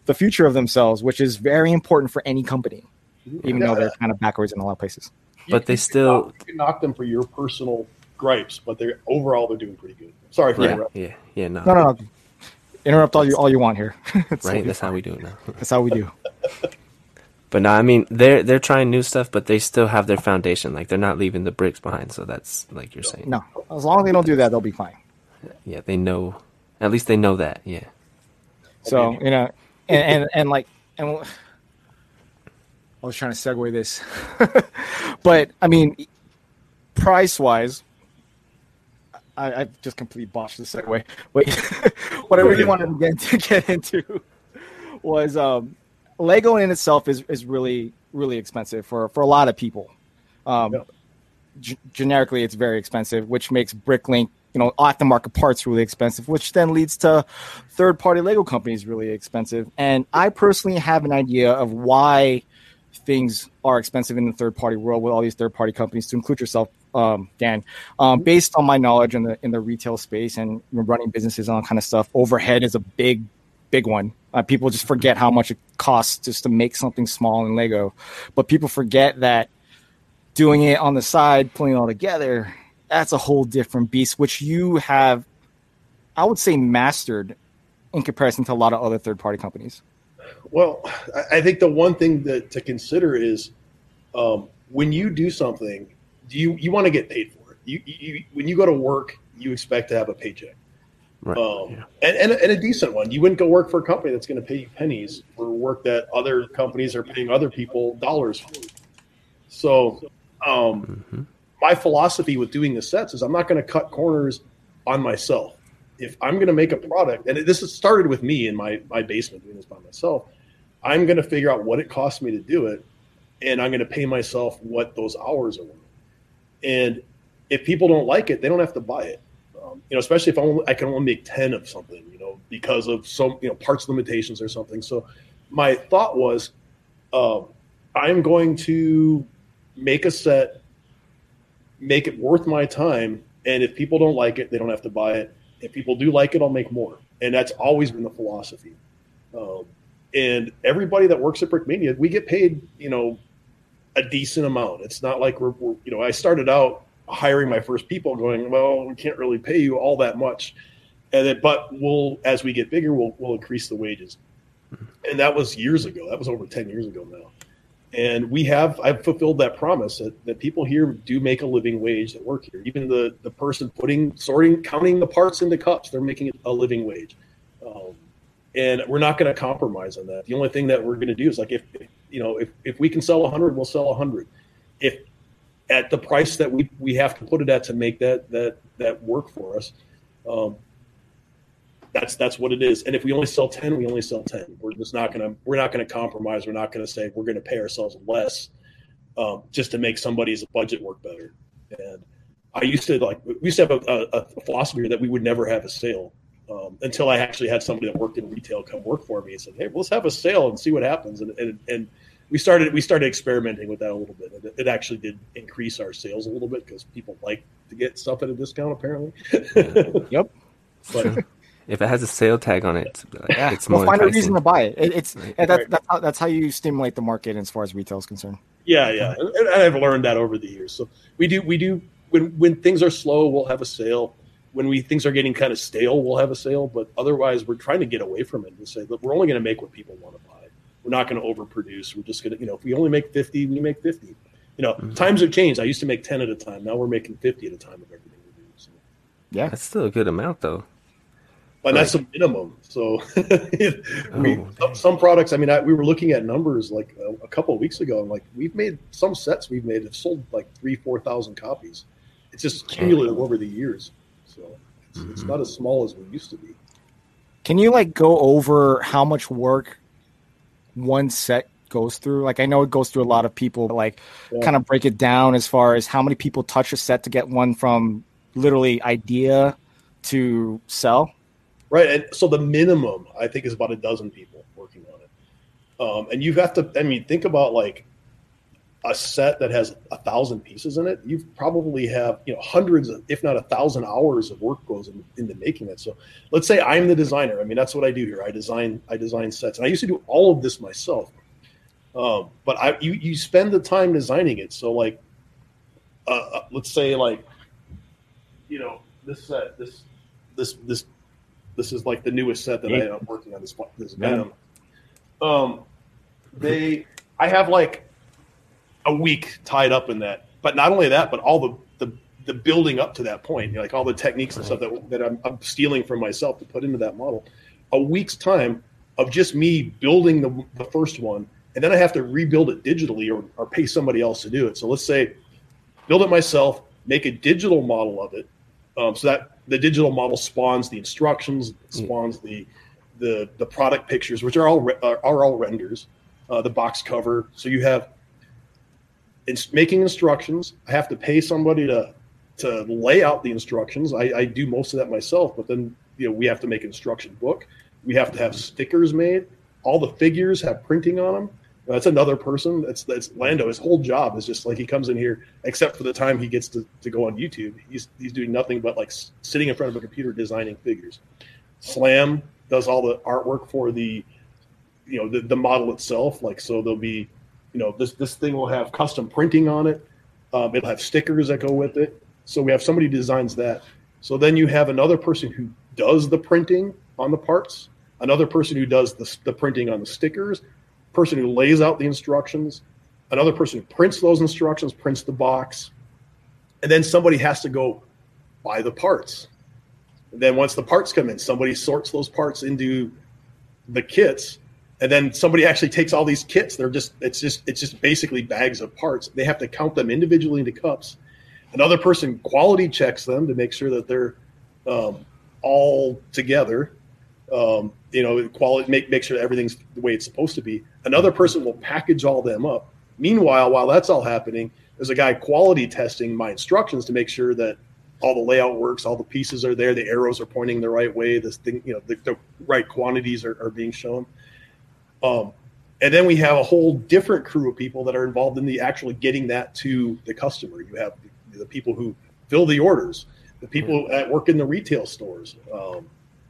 [SPEAKER 1] the future of themselves, which is very important for any company, mm-hmm. even though they're kind of backwards in a lot of places.
[SPEAKER 4] You-
[SPEAKER 2] But they
[SPEAKER 4] you can
[SPEAKER 2] still-
[SPEAKER 4] knock, you can knock them for your personal gripes but they're overall they're doing pretty good sorry for
[SPEAKER 2] Yeah,
[SPEAKER 4] interrupting.
[SPEAKER 2] yeah, yeah. No,
[SPEAKER 1] No, no, no. Interrupt all you all you want here.
[SPEAKER 2] Right. That's how we do it now.
[SPEAKER 1] That's how we do.
[SPEAKER 2] But no, I mean they're they're trying new stuff, but they still have their foundation. Like they're not leaving the bricks behind. So that's like you're saying.
[SPEAKER 1] No, as long as they don't do that, they'll be fine.
[SPEAKER 2] Yeah, they know. At least they know that. Yeah.
[SPEAKER 1] So you know, and and, and like, and I was trying to segue this, but I mean, price wise, I, I just completely botched the segue. But what I really wanted to get, to get into was um, Lego in itself is is really really expensive for for a lot of people. Um,
[SPEAKER 4] Yeah.
[SPEAKER 1] g- generically, it's very expensive, which makes Bricklink you know aftermarket parts really expensive, which then leads to third party Lego companies really expensive. And I personally have an idea of why things are expensive in the third party world with all these third party companies, to include yourself, um, Dan. Um, based on my knowledge in the in the retail space and running businesses and all that kind of stuff, overhead is a big big one. Uh, people just forget how much it costs just to make something small in Lego, but people forget that doing it on the side, pulling it all together, that's a whole different beast, which you have, I would say, mastered in comparison to a lot of other third party companies.
[SPEAKER 4] Well, I think the one thing that to consider is um, when you do something, you you want to get paid for it? You, you when you go to work, you expect to have a paycheck. Right. Um, yeah. and, and, and, a decent one. You wouldn't go work for a company that's going to pay you pennies for work that other companies are paying other people dollars for. So, um, mm-hmm. my philosophy with doing the sets is I'm not going to cut corners on myself. If I'm going to make a product, and this has started with me in my, my basement doing this by myself, I'm going to figure out what it costs me to do it, and I'm going to pay myself what those hours are worth. And if people don't like it, they don't have to buy it um, you know, especially if I, only, I can only make 10 of something, you know, because of some, you know, parts limitations or something. So my thought was, um, I'm going to make a set, make it worth my time. And if people don't like it, they don't have to buy it. If people do like it, I'll make more. And that's always been the philosophy. Um, and everybody that works at Brickmania, we get paid, you know, a decent amount. It's not like we're, we're you know, I started out hiring my first people going, well, we can't really pay you all that much. And then, but we'll, as we get bigger, we'll, we'll increase the wages. And that was years ago. That was over 10 years ago now. And we have, I've fulfilled that promise that, that people here do make a living wage that work here. Even the, the person putting, sorting, counting the parts into cups, they're making a living wage. Um, and we're not going to compromise on that. The only thing that we're going to do is like, if, you know, if, if we can sell 100, we'll sell 100. If at the price that we we have to put it at to make that that that work for us. Um, that's that's what it is. And if we only sell ten, we only sell ten. We're just not gonna we're not gonna compromise. We're not gonna say we're gonna pay ourselves less um, just to make somebody's budget work better. And I used to like we used to have a, a, a philosophy that we would never have a sale um, until I actually had somebody that worked in retail come work for me and said, "Hey, let's have a sale and see what happens." And and, and we started we started experimenting with that a little bit. It, it actually did increase our sales a little bit because people like to get stuff at a discount. Apparently.
[SPEAKER 1] yep.
[SPEAKER 2] But if it has a sale tag on it,
[SPEAKER 1] yeah, it's more. We'll find enticing. a reason to buy it. it it's right. that's, right. that's how, that's how you stimulate the market as far as retail is concerned.
[SPEAKER 4] Yeah, yeah, and I've learned that over the years. So we do we do when when things are slow, we'll have a sale. When we things are getting kind of stale, we'll have a sale. But otherwise, we're trying to get away from it and say, look, we're only going to make what people want to buy. We're not going to overproduce. We're just going to, you know, if we only make 50, we make 50. You know, mm-hmm. times have changed. I used to make 10 at a time. Now we're making 50 at a time of everything we do. So.
[SPEAKER 2] Yeah. That's still a good amount, though.
[SPEAKER 4] And that's a minimum. So we, oh, some, some, products, I mean, I, we were looking at numbers like a, a couple of weeks ago, and like we've made some sets we've made have sold like three, 4,000 copies. It's just cumulative over the years. So it's, mm-hmm. it's not as small as we used to be.
[SPEAKER 1] Can you like go over how much work one set goes through? Like I know it goes through a lot of people, like yeah. kind of break it down as far as how many people touch a set to get one from literally idea to sell.
[SPEAKER 4] Right, and so the minimum I think is about a dozen people working on it, um, and you have to. I mean, think about like a set that has a thousand pieces in it, you probably have you know hundreds, of, if not a thousand hours of work goes in, into making it. So let's say I'm the designer. I mean, that's what I do here. I design I design sets, and I used to do all of this myself. Um, but I you you spend the time designing it. So like, uh, uh let's say like, you know, this set this this this this is like the newest set that yeah. I am working on. This this Venom. Um, they I have like a week tied up in that. But not only that, but all the the, the building up to that point, you know, like all the techniques and stuff that that I'm, I'm stealing from myself to put into that model. A week's time of just me building the, the first one, and then I have to rebuild it digitally or, or pay somebody else to do it. So let's say build it myself, make a digital model of it, um, so that the digital model spawns the instructions, spawns the the the product pictures, which are all are, are all renders, uh, the box cover. So you have it's making instructions. I have to pay somebody to to lay out the instructions. I, I do most of that myself, but then you know we have to make instruction book. We have to have stickers made. All the figures have printing on them. That's another person. That's that's Lando. His whole job is just like he comes in here, except for the time he gets to, to go on YouTube. He's he's doing nothing but like sitting in front of a computer designing figures. Slam does all the artwork for the, you know, the, the model itself. Like so, there'll be you know this this thing will have custom printing on it Um, it'll have stickers that go with it. So we have somebody designs that. So then you have another person who does the printing on the parts, another person who does the, the printing on the stickers, person who lays out the instructions, another person who prints those instructions, prints the box, and then somebody has to go buy the parts. And then once the parts come in, somebody sorts those parts into the kits, and then somebody actually takes all these kits. They're just it's just it's just basically bags of parts. They have to count them individually into cups. Another person quality checks them to make sure that they're um, all together. Um, you know, quality make make sure everything's the way it's supposed to be. Another person will package all them up. Meanwhile, while that's all happening, there's a guy quality testing my instructions to make sure that all the layout works, all the pieces are there, the arrows are pointing the right way, this thing, you know, the, the right quantities are, are being shown. Um, and then we have a whole different crew of people that are involved in the actually getting that to the customer. You have the, the people who fill the orders, the people that work in the retail stores, um,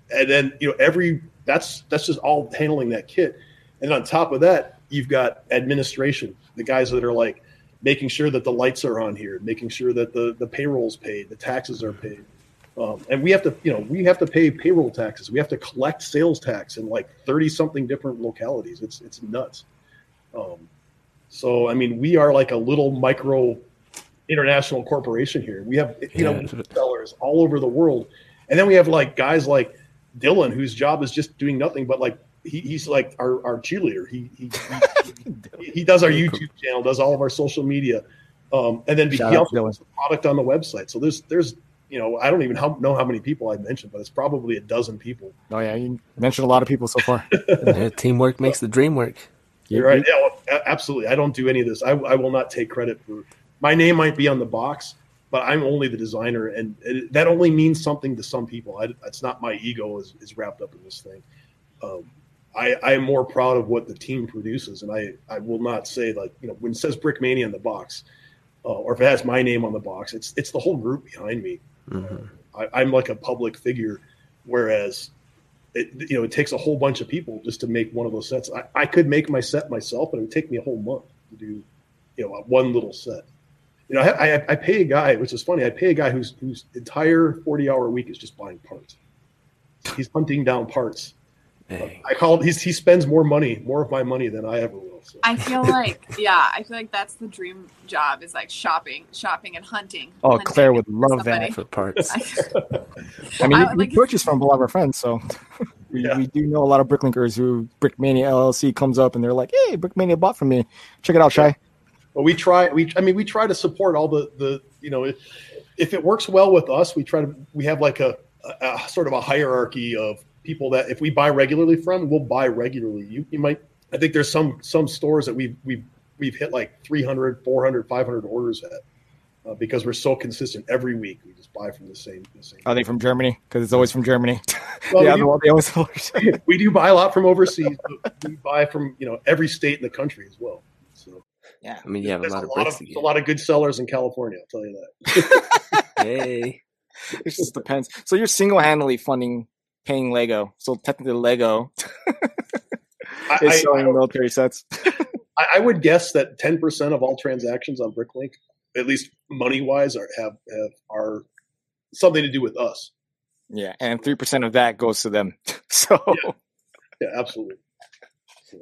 [SPEAKER 4] and then you know every that's that's just all handling that kit. And on top of that, you've got administration, the guys that are like making sure that the lights are on here, making sure that the the payroll's paid, the taxes are paid. Um, and we have to, you know, we have to pay payroll taxes. We have to collect sales tax in like thirty something different localities. It's it's nuts. Um, so I mean, we are like a little micro international corporation here. We have you know sellers all over the world, and then we have like guys like Dylan, whose job is just doing nothing but like he, he's like our, our cheerleader. He he, he, he does our YouTube channel, does all of our social media, um, and then Shout he also has a product on the website. So there's there's you know I don't even know how many people I mentioned, but it's probably a dozen people.
[SPEAKER 1] Oh yeah, you mentioned a lot of people so far.
[SPEAKER 2] yeah, teamwork makes the dream work.
[SPEAKER 4] You're right. Yeah, well, absolutely. I don't do any of this. I, I will not take credit for. My name might be on the box, but I'm only the designer, and it, that only means something to some people. I, it's not my ego is, is wrapped up in this thing. Um, I, I am more proud of what the team produces, and I, I will not say like you know when it says Brickmania on the box, uh, or if it has my name on the box, it's it's the whole group behind me. Mm-hmm. I, am like a public figure, whereas it, you know it takes a whole bunch of people just to make one of those sets. I, I could make my set myself, but it would take me a whole month to do you know one little set. You know, I, I, I pay a guy, which is funny. I pay a guy whose whose entire forty hour week is just buying parts. He's hunting down parts. Dang. I call it, he's, he spends more money, more of my money than I ever will.
[SPEAKER 3] So. I feel like, yeah, I feel like that's the dream job is like shopping, shopping and hunting.
[SPEAKER 1] Oh,
[SPEAKER 3] hunting
[SPEAKER 1] Claire would love that
[SPEAKER 2] for parts.
[SPEAKER 1] I mean, I we like, purchase from a lot of our friends, so we, yeah. we do know a lot of Bricklinkers who Brickmania LLC comes up and they're like, "Hey, Brickmania bought from me. Check it out, Shy."
[SPEAKER 4] Well, we try. We, I mean, we try to support all the the you know, if, if it works well with us, we try to. We have like a, a, a sort of a hierarchy of people that if we buy regularly from, we'll buy regularly. You, you might I think there's some some stores that we've we've we've hit like 300, 400, 500 orders at uh, because we're so consistent every week. We just buy from the same. The same
[SPEAKER 1] Are they from Germany? Because it's always from Germany. Well, yeah,
[SPEAKER 4] we, do, we do buy a lot from overseas. we buy from you know every state in the country as well. So
[SPEAKER 2] yeah, I mean you have a lot,
[SPEAKER 4] a
[SPEAKER 2] of,
[SPEAKER 4] lot
[SPEAKER 2] of
[SPEAKER 4] a lot of good sellers in California. I'll tell you that.
[SPEAKER 2] hey,
[SPEAKER 1] it just depends. So you're single handedly funding paying Lego. So technically, Lego is I, selling I, military sets.
[SPEAKER 4] I would guess that ten percent of all transactions on Bricklink, at least money wise, are have, have are something to do with us.
[SPEAKER 1] Yeah, and three percent of that goes to them. So
[SPEAKER 4] yeah, yeah absolutely.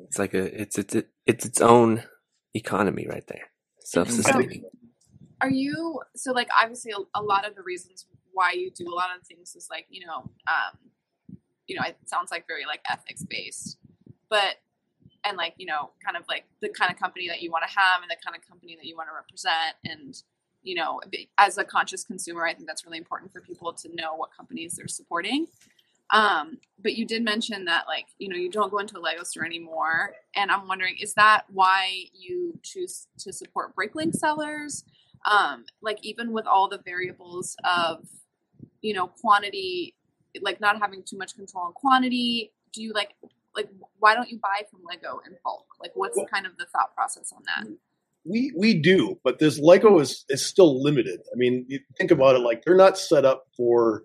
[SPEAKER 2] It's like a it's it's it's its own economy right there, self sustaining.
[SPEAKER 3] Are you so like obviously a, a, lot of the reasons why you do a lot of things is like you know um, you know, it sounds like very like ethics based, but and like you know, kind of like the kind of company that you want to have and the kind of company that you want to represent, and you know, as a conscious consumer, I think that's really important for people to know what companies they're supporting. Um, but you did mention that like you know you don't go into a Lego store anymore, and I'm wondering is that why you choose to support Bricklink sellers? Um, like even with all the variables of you know quantity like not having too much control on quantity? Do you like like why don't you buy from Lego in bulk? Like what's well, kind of the thought process on that?
[SPEAKER 4] We we do, but this Lego is is still limited. I mean, you think about it like they're not set up for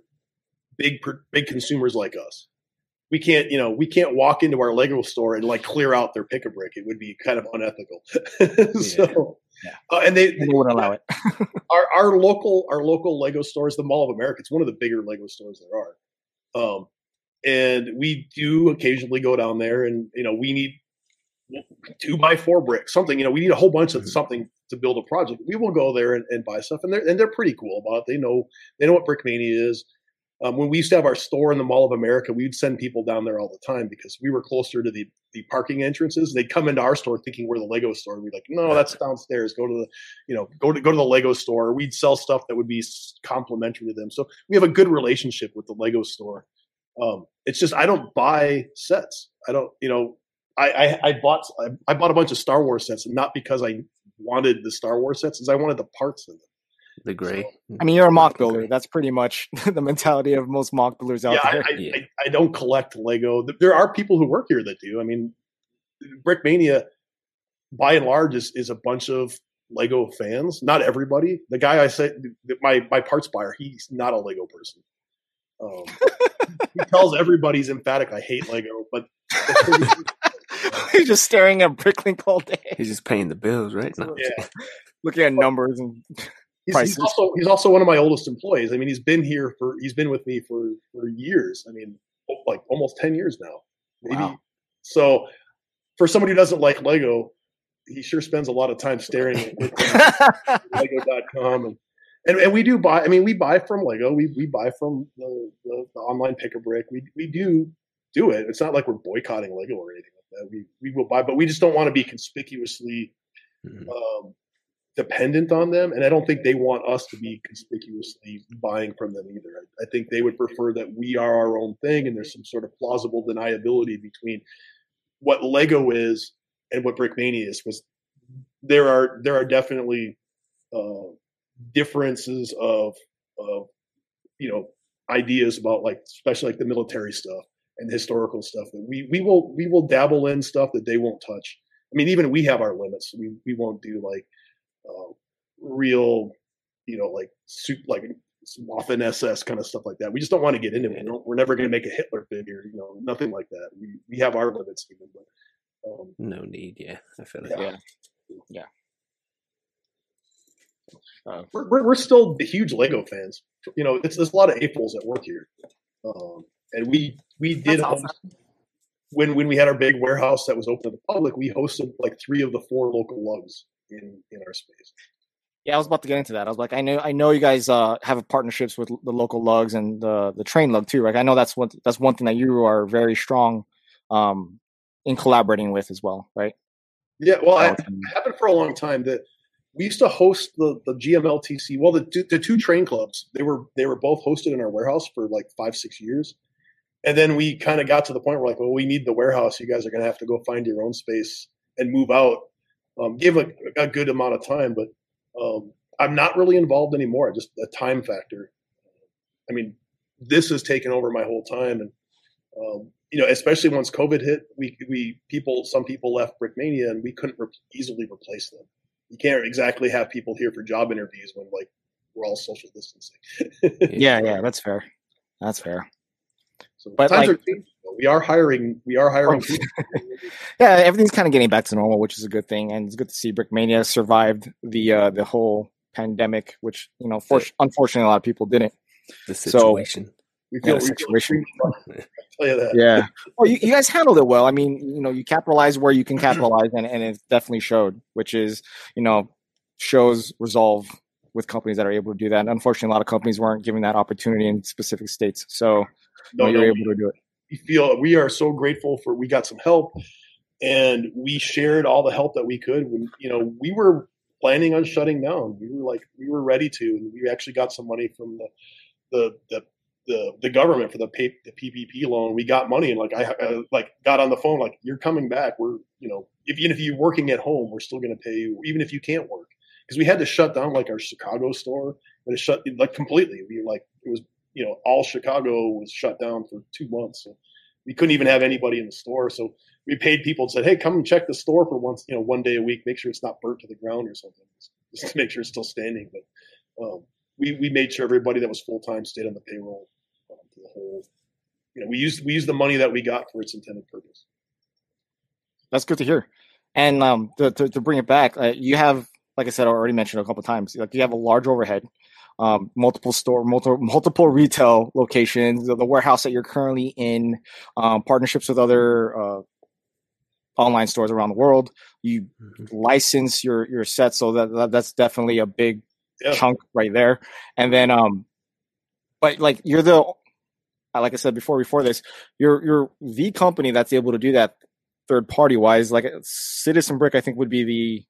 [SPEAKER 4] big big consumers like us. We can't, you know, we can't walk into our Lego store and like clear out their pick a brick. It would be kind of unethical. so
[SPEAKER 1] Yeah.
[SPEAKER 4] Uh, and they,
[SPEAKER 1] they wouldn't allow it.
[SPEAKER 4] our our local our local Lego store is the Mall of America. It's one of the bigger Lego stores there are. Um, and we do occasionally go down there, and you know we need two by four bricks, something. You know we need a whole bunch of
[SPEAKER 2] Mhm.
[SPEAKER 4] something to build a project. We will go there and, and buy stuff, and they're and they're pretty cool about it. They know they know what Brickmania is. Um, when we used to have our store in the Mall of America, we'd send people down there all the time because we were closer to the, the parking entrances. They'd come into our store thinking we're the Lego store. We'd be like, no, that's downstairs. Go to the, you know, go to go to the Lego store. We'd sell stuff that would be complimentary to them. So we have a good relationship with the Lego store. Um, it's just I don't buy sets. I don't, you know, I I, I bought I, I bought a bunch of Star Wars sets, and not because I wanted the Star Wars sets, is I wanted the parts in them.
[SPEAKER 2] The gray.
[SPEAKER 1] I mean, you're a
[SPEAKER 2] MOC
[SPEAKER 1] builder. That's pretty much the mentality of most MOC builders out
[SPEAKER 4] yeah, I,
[SPEAKER 1] there.
[SPEAKER 4] I,
[SPEAKER 2] Yeah.
[SPEAKER 4] I, I don't collect Lego. There are people who work here that do. I mean, Brickmania, by and large, is is a bunch of Lego fans. Not everybody. The guy I said, my my parts buyer, he's not a Lego person. Um, he tells everybody he's emphatic. I hate Lego, but
[SPEAKER 1] You're just staring at Bricklink all day,
[SPEAKER 2] He's just paying the bills, right? No.
[SPEAKER 4] yeah,
[SPEAKER 1] looking at numbers and
[SPEAKER 4] he's, he's
[SPEAKER 1] Prices.
[SPEAKER 4] also he's also one of my oldest employees. I mean, he's been here for he's been with me for for years. I mean, like almost ten years now, maybe.
[SPEAKER 1] Wow.
[SPEAKER 4] So, for somebody who doesn't like Lego, he sure spends a lot of time staring at Lego.com and. And, and we do buy. I mean, we buy from Lego. We we buy from the, the, the online pick a brick. We we do do it. It's not like we're boycotting Lego or anything like that. We we will buy, but we just don't want to be conspicuously
[SPEAKER 2] Mhm.
[SPEAKER 4] um, dependent on them, and I don't think they want us to be conspicuously buying from them either. I, I think they would prefer that we are our own thing, and there's some sort of plausible deniability between what Lego is and what Brickmania is. Was there are there are definitely uh, differences of of you know ideas about like especially like the military stuff and historical stuff that we we will we will dabble in stuff that they won't touch. I mean, even we have our limits. We we won't do like uh, real, you know, like soup like Waffen SS kind of stuff like that. We just don't want to get into it. We we're never going to make a Hitler figure, you know, nothing like that. We we have our limits even, but um,
[SPEAKER 2] No need. Yeah, I feel like
[SPEAKER 4] Yeah.
[SPEAKER 1] Yeah. Uh,
[SPEAKER 4] we're, we're we're still huge Lego fans. You know, it's there's a lot of AFOLs that work here, um, and we we did
[SPEAKER 3] awesome.
[SPEAKER 4] when when we had our big warehouse that was open to the public. We hosted like three of the four local lugs in in our space.
[SPEAKER 1] Yeah, I was about to get into that. I was like, I know, I know you guys uh, have partnerships with the local lugs and the the train lug too, right? I know that's one that's one thing that you are very strong um, in collaborating with as well, right?
[SPEAKER 4] Yeah, well, I, it happened for a long time that we used to host the the GMLTC. Well, the the two train clubs they were they were both hosted in our warehouse for like five six years, and then we kind of got to the point where like, well, we need the warehouse. You guys are going to have to go find your own space and move out. Um, give a, a good amount of time, but um, I'm not really involved anymore. Just a time factor. I mean, this has taken over my whole time, and um, you know, especially once COVID hit, we we people some people left Brickmania, and we couldn't re- easily replace them. You can't exactly have people here for job interviews when like we're all social distancing.
[SPEAKER 1] Yeah, yeah, that's fair. That's fair.
[SPEAKER 4] so
[SPEAKER 1] But,
[SPEAKER 4] times
[SPEAKER 1] like-
[SPEAKER 4] are changing. We are hiring. We are hiring.
[SPEAKER 1] Oh. Yeah, everything's kind of getting back to normal, which is a good thing, and it's good to see Brickmania survived the uh, the whole pandemic, which you know, for, unfortunately, a lot of people didn't.
[SPEAKER 2] the
[SPEAKER 1] So-
[SPEAKER 2] situation.
[SPEAKER 4] We
[SPEAKER 1] Yeah,
[SPEAKER 4] feel,
[SPEAKER 1] the
[SPEAKER 4] we feel
[SPEAKER 1] situation.
[SPEAKER 4] You that.
[SPEAKER 1] Yeah. Well, you, you guys handled it well. I mean, you know, you capitalize where you can capitalize, and, and it definitely showed, which is, you know, shows resolve with companies that are able to do that. And unfortunately, a lot of companies weren't given that opportunity in specific states. So you know, you're
[SPEAKER 4] no,
[SPEAKER 1] able to do it.
[SPEAKER 4] we feel we are so grateful for we got some help and we shared all the help that we could when you know we were planning on shutting down we were like we were ready to and we actually got some money from the the the the, the government for the, pay, the PPP loan, we got money and like I uh, like got on the phone like you're coming back. We're you know if even if you're working at home, we're still going to pay you even if you can't work because we had to shut down like our Chicago store and it shut like completely. We like it was you know all Chicago was shut down for two months. So we couldn't even have anybody in the store. So we paid people and said, "Hey, come and check the store for once, you know, one day a week. Make sure it's not burnt to the ground or something, just to make sure it's still standing." But um, we we made sure everybody that was full time stayed on the payroll for the whole. You know, we used we used the money that we got for its intended purpose.
[SPEAKER 1] That's good to hear. And um, to, to, to bring it back, uh, you have like I said, I already mentioned a couple times. Like you have a large overhead, um, multiple store, multiple multiple retail locations, the, the warehouse that you're currently in, um, partnerships with other uh, online stores around the world. You
[SPEAKER 2] Mhm.
[SPEAKER 1] license your your set, so that, that that's definitely a big
[SPEAKER 4] Yeah.
[SPEAKER 1] chunk right there. And then, um, but like you're the, like I said before, before this, you're you're the company that's able to do that third party wise. Like Citizen Brick, I think would be the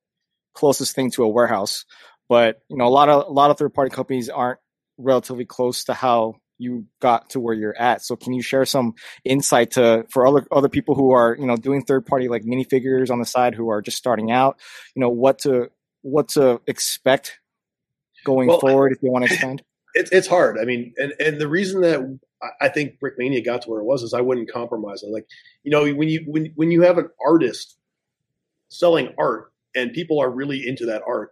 [SPEAKER 1] closest thing to a warehouse. But you know, a lot of a lot of third party companies aren't relatively close to how you got to where you're at. So can you share some insight to for other other people who are you know doing third party like minifigures on the side who are just starting out? You know what to what to expect going
[SPEAKER 4] Well,
[SPEAKER 1] forward if you want to expand.
[SPEAKER 4] It's it's hard. I mean, and and the reason that I- think Brickmania got to where it was is I wouldn't compromise. I like, you know, when you when when you have an artist selling art and people are really into that art,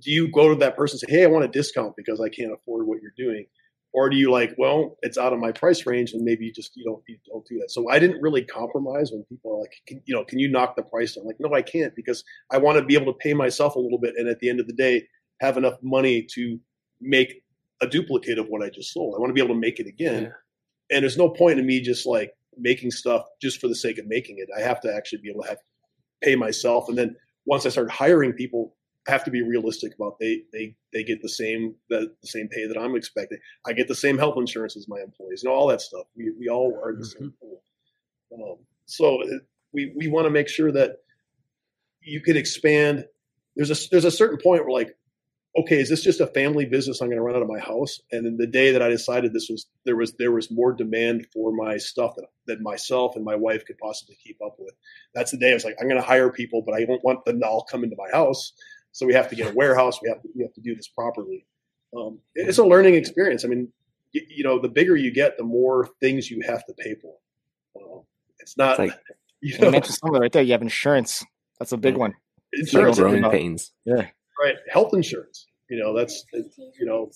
[SPEAKER 4] do you go to that person and say, "Hey, I want a discount because I can't afford what you're doing," or do you like, "Well, it's out of my price range and maybe you just you don't you don't do that." So I didn't really compromise when people are like, can, you know, can you knock the price down? Like, no, I can't because I want to be able to pay myself a little bit and at the end of the day have enough money to make a duplicate of what I just sold. I want to be able to make it again.
[SPEAKER 2] Yeah.
[SPEAKER 4] And there's no point in me just like making stuff just for the sake of making it. I have to actually be able to have pay myself. And then once I start hiring people, I have to be realistic about they they they get the same the, the same pay that I'm expecting. I get the same health insurance as my employees, and all that stuff. We we all are the same pool. Um, so it- we we want to make sure that you can expand. There's a there's a certain point where like okay, is this just a family business I'm going to run out of my house? And then the day that I decided this was there was there was more demand for my stuff that, that myself and my wife could possibly keep up with. That's the day I was like, I'm going to hire people, but I don't want them to all come into my house. So we have to get a warehouse. We have to we have to do this properly. Um, it's a learning experience. I mean, you, you know, the bigger you get, the more things you have to pay for. Um, it's not
[SPEAKER 2] It's like
[SPEAKER 4] you
[SPEAKER 1] You
[SPEAKER 4] know,
[SPEAKER 1] mentioned something right there. You have insurance. That's a big one.
[SPEAKER 4] insurance.
[SPEAKER 2] Growing pains.
[SPEAKER 1] Yeah.
[SPEAKER 4] Right. Health insurance. You know that's you know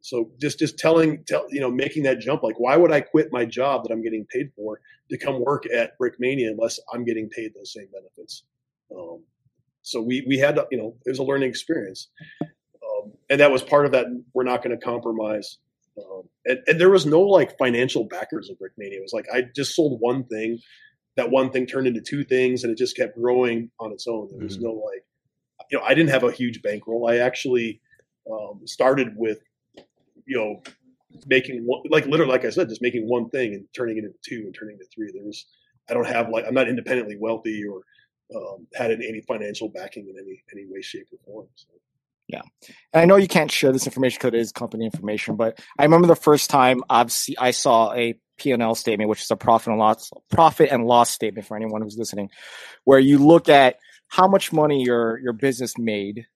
[SPEAKER 4] so just just telling tell you know making that jump like why would i quit my job that i'm getting paid for to come work at brickmania unless i'm getting paid those same benefits? Um, so we we had to, you know it was a learning experience. Um, and that was part of that we're not going to compromise. Um, and, and there was no like financial backers of brickmania. It was like i just sold one thing. That one thing turned into two things and it just kept growing on its own. There was
[SPEAKER 2] Mhm.
[SPEAKER 4] no like you know, I didn't have a huge bankroll. I actually um, started with, you know, making one, like literally, like I said, just making one thing and turning it into two and turning it into three. There was, I don't have like, I'm not independently wealthy or um, had any financial backing in any any way, shape, or form. So. Yeah.
[SPEAKER 1] And I know you can't share this information because it is company information, but I remember the first time I've see, I saw a P&L statement, which is a profit and loss profit and loss statement for anyone who's listening, where you look at how much money your your business made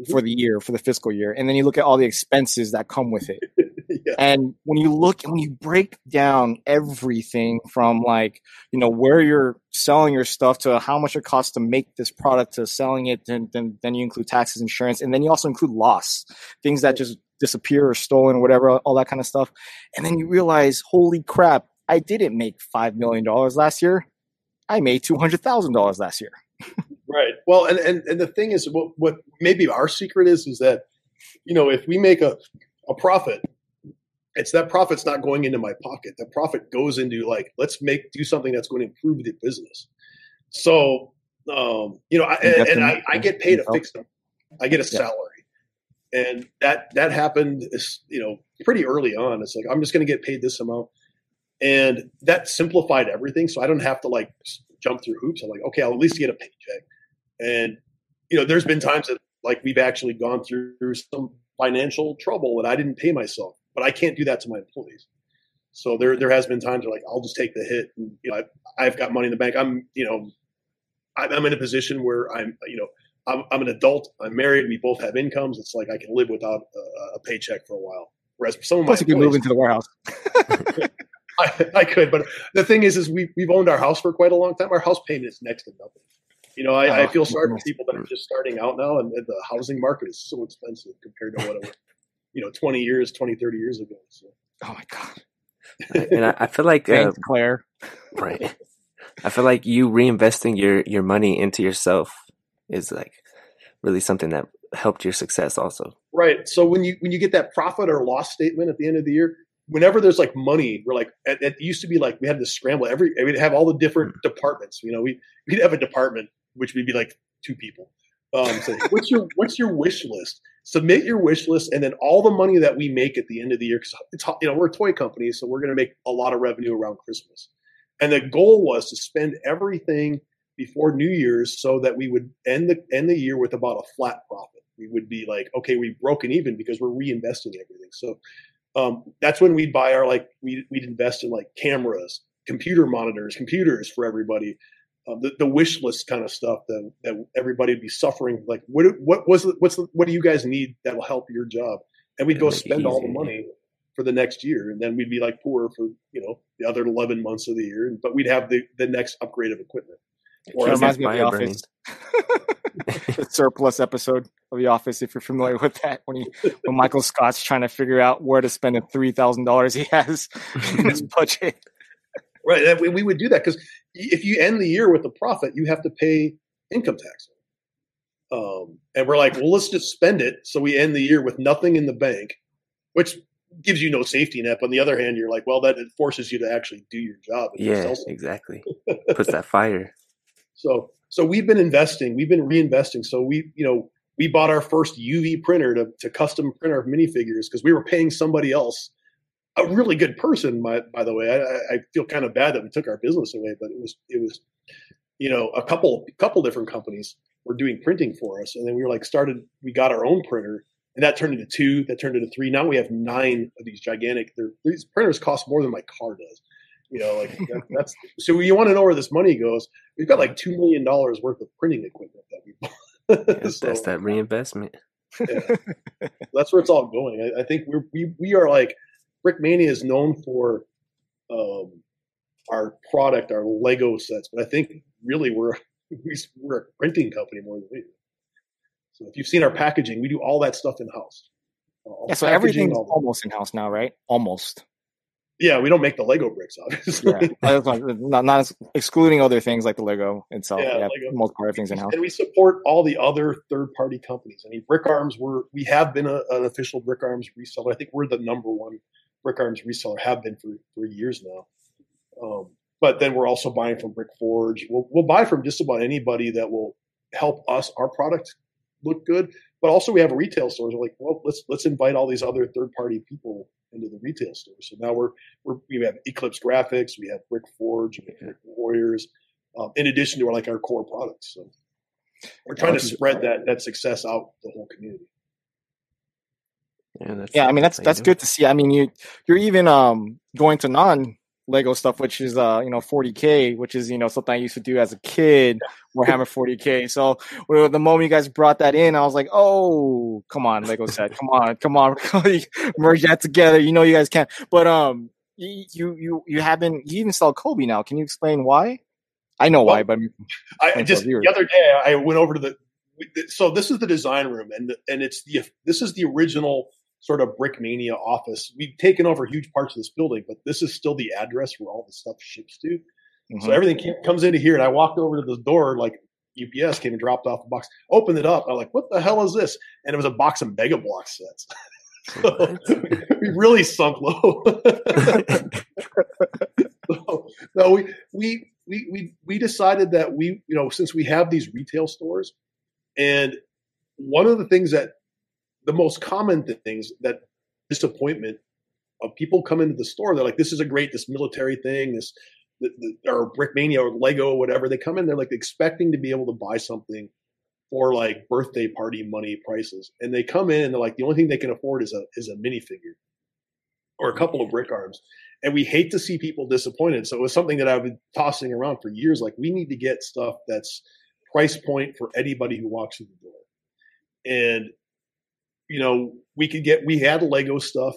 [SPEAKER 1] mm-hmm. for the year, for the fiscal year, and then you look at all the expenses that come with it.
[SPEAKER 4] yeah,
[SPEAKER 1] And when you look when you break down everything from like, you know, where you're selling your stuff to how much it costs to make this product to selling it, then then, then you include taxes, insurance, and then you also include loss, things that just disappear or stolen or whatever, all that kind of stuff. And then you realize, holy crap, I didn't make five million dollars last year. I made two hundred thousand dollars last year.
[SPEAKER 4] right. Well, and, and and the thing is, what what maybe our secret is is that, you know, if we make a a profit, it's that profit's not going into my pocket. That profit goes into like let's make do something that's going to improve the business. So, um, you know, I, and, and I, I get paid a fixed, I get a
[SPEAKER 1] Yeah.
[SPEAKER 4] salary, and that that happened, is, you know, pretty early on. It's like I'm just going to get paid this amount, and that simplified everything. So I don't have to like jump through hoops. I'm like, okay, I'll at least get a paycheck, and you know, there's been times that like we've actually gone through some financial trouble and I didn't pay myself, but I can't do that to my employees. So there, there has been times where like I'll just take the hit, and you know, I've, I've got money in the bank. I'm, you know, I'm, I'm in a position where I'm, you know, I'm, I'm an adult. I'm married. We both have incomes. It's like I can live without a, a paycheck for a while. Whereas some of my
[SPEAKER 1] Plus, you can move into the warehouse.
[SPEAKER 4] I, I could, but the thing is, is we we've owned our house for quite a long time. Our house payment is next to nothing. You know, I, I
[SPEAKER 1] Oh,
[SPEAKER 4] feel sorry for people that are just starting out now, and the housing market is so expensive compared to what it was, you know, 20 years, 20, 30 years ago. So.
[SPEAKER 1] Oh my god!
[SPEAKER 2] and I, I feel like uh,
[SPEAKER 1] Claire.
[SPEAKER 2] right. I feel like you reinvesting your your money into yourself is like really something that helped your success also.
[SPEAKER 4] Right. So when you when you get that profit or loss statement at the end of the year, whenever there's like money, we're like it, it used to be like we had to scramble every we'd have all the different mm-hmm. departments. You know, we we'd have a department which would be like two people. Um, so what's your what's your wish list? Submit your wish list, and then all the money that we make at the end of the year, because it's you know we're a toy company, so we're going to make a lot of revenue around Christmas. And the goal was to spend everything before New Year's so that we would end the end the year with about a flat profit. We would be like, okay, we've broken even because we're reinvesting everything. So um, that's when we'd buy our like we we'd invest in like cameras, computer monitors, computers for everybody. Uh, the, the wish list kind of stuff that, that everybody would be suffering. Like, what what was the, what's the, what do you guys need that will help your job? And we'd go spend all the money for the next year, and then we'd be like poor for you know the other eleven months of the year. But we'd have the the next upgrade of equipment.
[SPEAKER 1] Or it reminds me of the Office. the surplus episode of The Office, if you're familiar with that, when he when Michael Scott's trying to figure out where to spend the three thousand dollars he has in his budget.
[SPEAKER 4] Right, we, we would do that because if you end the year with a profit, you have to pay income tax. Um, and we're like, well, let's just spend it so we end the year with nothing in the bank, which gives you no safety net. But on the other hand, you're like, well, that it forces you to actually do your job.
[SPEAKER 2] Yeah, exactly. Puts that fire.
[SPEAKER 4] So so we've been investing, we've been reinvesting. So we, you know, we bought our first UV printer to, to custom print our minifigures because we were paying somebody else, a really good person, by, by the way. I, I feel kind of bad that we took our business away, but it was it was, you know, a couple couple different companies were doing printing for us, and then we were like started. We got our own printer, and that turned into two, that turned into three. Now we have nine of these gigantic. These printers cost more than my car does. You know, like that, that's so. You want to know where this money goes? We've got like two million dollars worth of printing equipment that we
[SPEAKER 2] bought. so, that's that reinvestment.
[SPEAKER 4] yeah. That's where it's all going. I, I, think we're we we are like Brickmania is known for um, our product, our Lego sets, but I think really we're we're a printing company more than we do. So if you've seen our packaging, we do all that stuff in house.
[SPEAKER 1] Yeah, so everything's almost in house now, right? Almost.
[SPEAKER 4] Yeah, we don't make the Lego bricks, obviously. Yeah.
[SPEAKER 1] not, not excluding other things like the Lego itself. Yeah, yeah Lego. most part everything's in house.
[SPEAKER 4] And we support all the other third party companies. I mean, BrickArms, we're we have been a, an official Brick Arms reseller. I think we're the number one BrickArms reseller, have been for for years now. Um, but then we're also buying from Brick Forge. We'll we'll buy from just about anybody that will help us our product look good. But also we have a retail stores. We're like, well, let's let's invite all these other third party people into the retail store. So now we're, we're we have Eclipse Grafx, we have Brick Forge, we have BrickWarriors, um, in addition to our, like our core products. So we're trying to spread that that success out the whole community.
[SPEAKER 1] Yeah, yeah I mean that's that's good to see. I mean you you're even um going to non Lego stuff, which is uh, you know 40k, which is you know something I used to do as a kid, Warhammer 40k. So the moment you guys brought that in, I was like, oh, come on, Lego set, come on, come on, merge that together. You know you guys can, but um, you you you haven't you even sell Cobi now. Can you explain why? I know well, why, but
[SPEAKER 4] I just the other day I went over to the. So this is the design room, and and it's the this is the original sort of Brickmania office. We've taken over huge parts of this building, but this is still the address where all the stuff ships to. Mm-hmm. So everything came, comes into here, and I walked over to the door like UPS came and dropped off a box, opened it up. I'm like, "What the hell is this?" And it was a box of Mega Block sets. so, we really sunk low. so, no, we, we we we we decided that we you know since we have these retail stores, and one of the things that the most common things that disappointment of people come into the store. They're like, this is a great, this military thing, this, the, the, or Brickmania or Lego or whatever. They come in, they're like expecting to be able to buy something for like birthday party money prices. And they come in and they're like, the only thing they can afford is a, is a minifigure or a couple of brick arms. And we hate to see people disappointed. So it was something that I've been tossing around for years. Like we need to get stuff that's price point for anybody who walks through the door. And you know, we could get, we had Lego stuff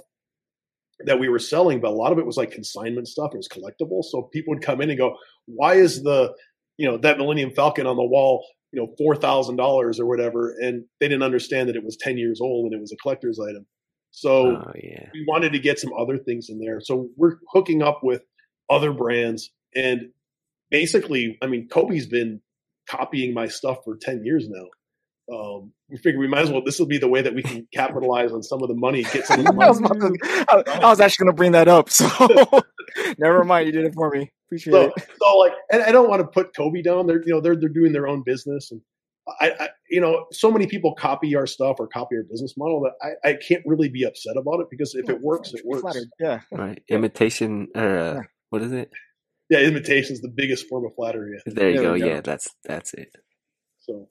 [SPEAKER 4] that we were selling, but a lot of it was like consignment stuff. It was collectible. So people would come in and go, why is the, you know, that Millennium Falcon on the wall, you know, $4,000 or whatever. And they didn't understand that it was 10 years old and it was a collector's item. So oh, yeah. we wanted to get some other things in there. So we're hooking up with other brands and basically, I mean, Cobi's been copying my stuff for 10 years now. Um, we figured we might as well. This will be the way that we can capitalize on some of the money, get some of the
[SPEAKER 1] I, was
[SPEAKER 4] money.
[SPEAKER 1] to- I- I was actually going to bring that up. So never mind. You did it for me. Appreciate
[SPEAKER 4] So,
[SPEAKER 1] it.
[SPEAKER 4] so like, and I don't want to put Cobi down. They're you know they're they're doing their own business, and I, I you know so many people copy our stuff or copy our business model that I, I can't really be upset about it because if it works, it works.
[SPEAKER 1] Flattered. Yeah.
[SPEAKER 2] Right. Imitation or uh,
[SPEAKER 1] Yeah.
[SPEAKER 2] what is it?
[SPEAKER 4] Yeah, imitation is the biggest form of flattery.
[SPEAKER 2] There you
[SPEAKER 1] There
[SPEAKER 2] go.
[SPEAKER 1] go.
[SPEAKER 2] Yeah, that's that's it.
[SPEAKER 4] So,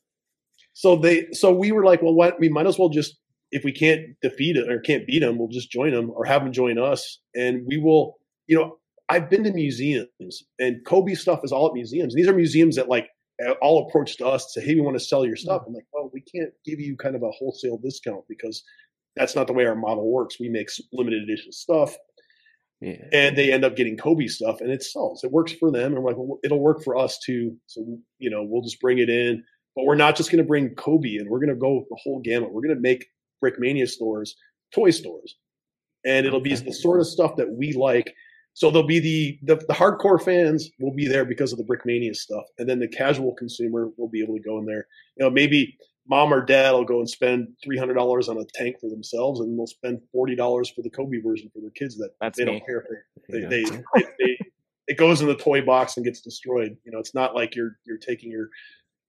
[SPEAKER 4] so they, so we were like, well, what? We might as well just, if we can't defeat it or can't beat them, we'll just join them or have them join us, and we will. You know, I've been to museums, and Cobi stuff is all at museums. These are museums that like all approached us to say, hey, we want to sell your stuff. Mm. I'm like, well, we can't give you kind of a wholesale discount because that's not the way our model works. We make limited edition stuff
[SPEAKER 2] Yeah.
[SPEAKER 4] and they end up getting Cobi stuff and it sells. It works for them. And we're like, well, it'll work for us too. So, you know, we'll just bring it in, but we're not just going to bring Cobi and We're going to go the whole gamut. We're going to make Brickmania stores, toy stores, and it'll be the sort of stuff that we like. So there'll be the, the, the hardcore fans will be there because of the Brickmania stuff. And then the casual consumer will be able to go in there. You know, maybe mom or dad will go and spend $300 on a tank for themselves and they'll spend $40 for the Cobi version for their kids that
[SPEAKER 1] That's
[SPEAKER 4] they
[SPEAKER 1] me.
[SPEAKER 4] don't care for. they
[SPEAKER 2] There
[SPEAKER 4] they,
[SPEAKER 2] you
[SPEAKER 4] they,
[SPEAKER 2] go.
[SPEAKER 4] they, they it goes in the toy box and gets destroyed. You know, it's not like you're you're taking your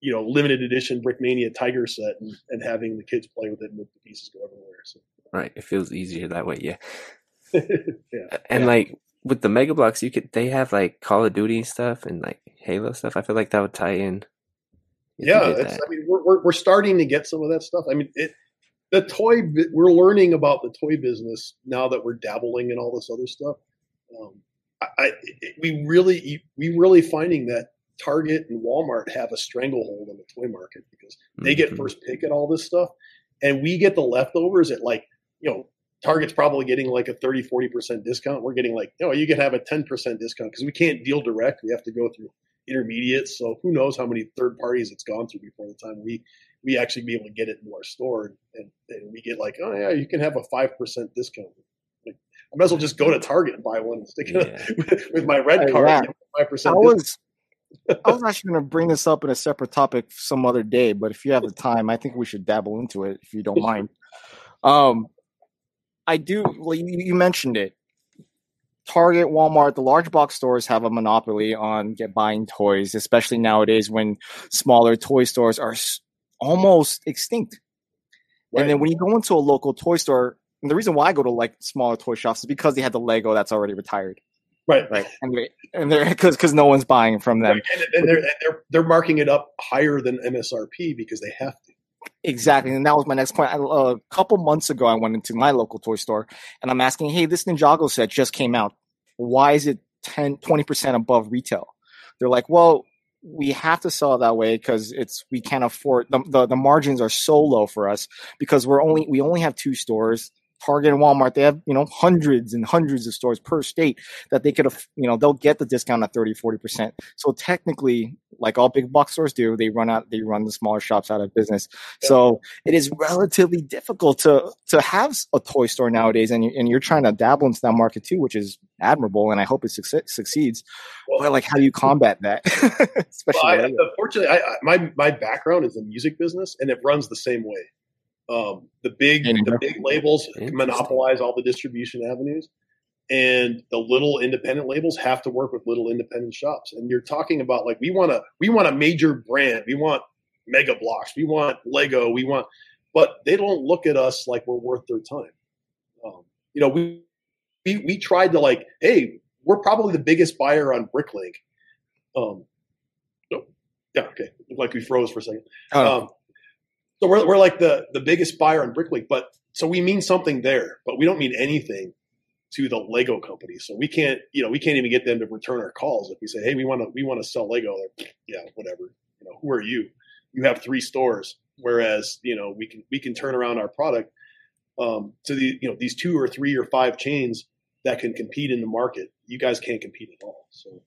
[SPEAKER 4] you know limited edition Brickmania Tiger set and, and having the kids play with it and the pieces go everywhere. So
[SPEAKER 2] Right. It feels easier that way. Yeah.
[SPEAKER 4] yeah,
[SPEAKER 2] And
[SPEAKER 4] Yeah.
[SPEAKER 2] like with the Mega Bloks, you could they have like Call of Duty stuff and like Halo stuff. I feel like that would tie in.
[SPEAKER 4] yeah.
[SPEAKER 2] did
[SPEAKER 4] I mean, we're, we're we're starting to get some of that stuff. I mean, it the toy we're learning about the toy business now that we're dabbling in all this other stuff. Um, I, I we really we really finding that Target and Walmart have a stranglehold on the toy market because they get
[SPEAKER 2] Mhm.
[SPEAKER 4] first pick at all this stuff and we get the leftovers at like you know target's probably getting like a 30 40% discount we're getting like you know you can have a 10% discount because we can't deal direct we have to go through intermediates so who knows how many third parties it's gone through before the time we we actually be able to get it into our store and, and we get like oh yeah you can have a 5% discount like i might as well just go to target and buy one and stick it
[SPEAKER 2] Yeah.
[SPEAKER 4] with, with my red
[SPEAKER 1] Hey,
[SPEAKER 4] card
[SPEAKER 1] yeah.
[SPEAKER 4] 5%
[SPEAKER 1] I
[SPEAKER 4] discount.
[SPEAKER 1] was I was actually going to bring this up in a separate topic some other day, but if you have the time, I think we should dabble into it if you don't mind. Um, I do. Well, you, you mentioned it. Target, Walmart, the large box stores have a monopoly on get buying toys, especially nowadays when smaller toy stores are s- almost extinct. And then when you go into a local toy store, and the reason why I go to like smaller toy shops is because they had the Lego that's already retired,
[SPEAKER 4] right
[SPEAKER 1] right? And and they're because because no one's buying from them.
[SPEAKER 4] and, and they're, and they're they're marking it up higher than MSRP because they have to.
[SPEAKER 1] Exactly, and that was my next point. I, uh, a couple months ago, I went into my local toy store, and I'm asking, "Hey, this Ninjago set just came out. Why is it 10, 20 percent above retail?" They're like, "Well, we have to sell it that way because it's we can't afford the, the the margins are so low for us because we're only we only have two stores." Target and Walmart, they have, you know, hundreds and hundreds of stores per state that they could have, you know, they'll get the discount at 30, 40%. So technically, like all big box stores do, they run out, they run the smaller shops out of business. So it is relatively difficult to to have a toy store nowadays, and you, and you're trying to dabble into that market too, which is admirable, and I hope it succe- succeeds. But like, how do you combat that? Especially
[SPEAKER 4] Well, I, unfortunately, uh, I, I, my my background is the music business, and it runs the same way. Um, the big the big labels monopolize all the distribution avenues, and the little independent labels have to work with little independent shops. And you're talking about like we want a we want a major brand, we want Mega Bloks, we want Lego, we want, but they don't look at us like we're worth their time. Um, you know, we we we tried to like, hey, we're probably the biggest buyer on Bricklink. Um, no, yeah, okay, Looked like we froze for a second.
[SPEAKER 1] Oh,
[SPEAKER 4] Um, so we're, we're like the, the biggest buyer in Bricklink, but so we mean something there, but we don't mean anything to the Lego company. So we can't, you know, we can't even get them to return our calls if we say, hey, we want to we want to sell Lego. They're, yeah, whatever. You know, who are you? You have three stores, whereas you know we can we can turn around our product um, to the you know these two or three or five chains that can compete in the market. You guys can't compete at all. So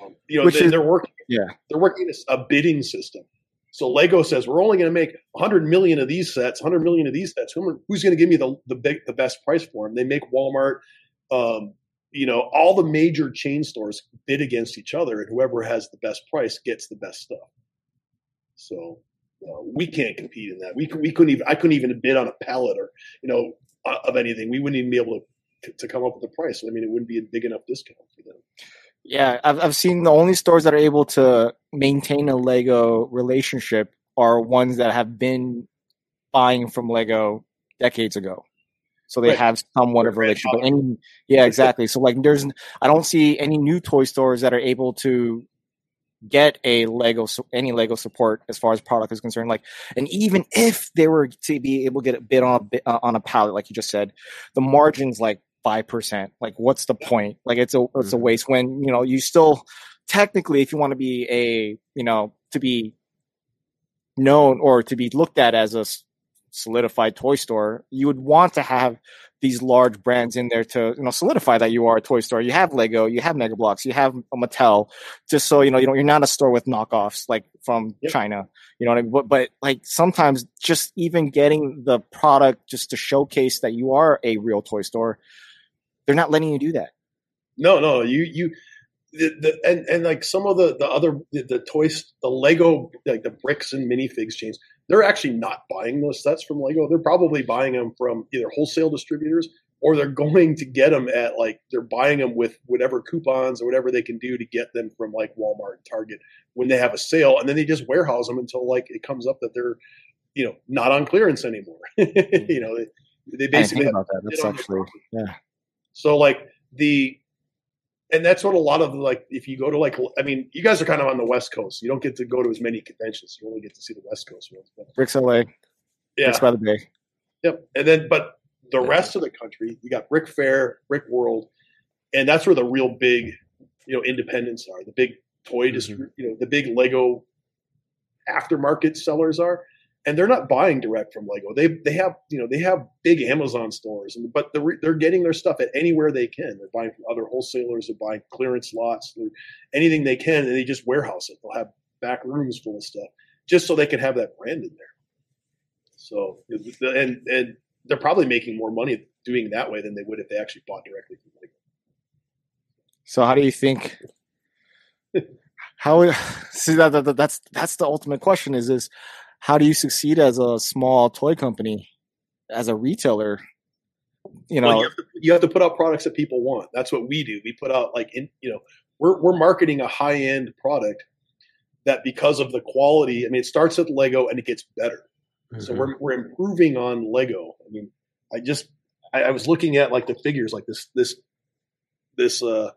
[SPEAKER 4] um, you know
[SPEAKER 1] Which
[SPEAKER 4] they, they're working
[SPEAKER 1] yeah.
[SPEAKER 4] they're working a bidding system. So Lego says we're only going to make 100 million of these sets, 100 million of these sets. Who, who's going to give me the the big the best price for them? They make Walmart, um, you know, all the major chain stores bid against each other, and whoever has the best price gets the best stuff. So uh, we can't compete in that. We we couldn't even I couldn't even bid on a pallet or you know uh, of anything. We wouldn't even be able to to come up with a price. I mean, it wouldn't be a big enough discount for them.
[SPEAKER 1] Yeah, I've I've seen the only stores that are able to maintain a Lego relationship are ones that have been buying from Lego decades ago. So they
[SPEAKER 4] Right.
[SPEAKER 1] have somewhat of a relationship. Any, yeah, exactly. So like, there's I don't see any new toy stores that are able to get a Lego any Lego support as far as product is concerned. Like, and even if they were to be able to get a bid on a bit, uh, on a pallet, like you just said, the margins like five percent. Like, what's the point? Like, it's a it's a
[SPEAKER 2] Mhm.
[SPEAKER 1] waste when you know you still technically, if you want to be a you know to be known or to be looked at as a solidified toy store, you would want to have these large brands in there to you know solidify that you are a toy store. You have Lego, you have Mega Bloks, you have a Mattel, just so you know you know you're not a store with knockoffs like from
[SPEAKER 4] Yep.
[SPEAKER 1] China. You know what I mean? But, but like sometimes just even getting the product just to showcase that you are a real toy store, they're not letting you do that.
[SPEAKER 4] No, no, you you the, the and and like some of the the other the, the toys, the Lego like the bricks and minifigs chains, they're actually not buying those sets from Lego. They're probably buying them from either wholesale distributors or they're going to get them at like they're buying them with whatever coupons or whatever they can do to get them from like Walmart and Target when they have a sale, and then they just warehouse them until like it comes up that they're you know not on clearance anymore. you know, they, they basically
[SPEAKER 1] that. That's actually yeah.
[SPEAKER 4] So like the and that's what a lot of like if you go to like I mean you guys are kind of on the west coast. You don't get to go to as many conventions. You only get to see the west coast ones but
[SPEAKER 1] Bricks LA,
[SPEAKER 4] yeah.
[SPEAKER 1] Bricks by the Bay.
[SPEAKER 4] yep. And then but the
[SPEAKER 2] Yeah.
[SPEAKER 4] rest of the country you got Brick Fair Brick World and that's where the real big you know independents are. The big toy
[SPEAKER 2] Mhm.
[SPEAKER 4] distri- you know the big Lego aftermarket sellers are and they're not buying direct from Lego. They they have you know they have big Amazon stores, and, but they're they're getting their stuff at anywhere they can. They're buying from other wholesalers, they're buying clearance lots, anything they can, and they just warehouse it. They'll have back rooms full of stuff just so they can have that brand in there. So and and they're probably making more money doing that way than they would if they actually bought directly from Lego.
[SPEAKER 1] So how do you think? How see that, that that- that's that's the ultimate question is is how do you succeed as a small toy company as a retailer? You know,
[SPEAKER 4] Well, you, have to, you have to put out products that people want. That's what we do. We put out like in you know we're we're marketing a high end product that because of the quality. I mean, it starts at Lego and it gets better. So
[SPEAKER 2] Mhm.
[SPEAKER 4] we're we're improving on Lego. I mean, I just I, I was looking at like the figures, like this this this uh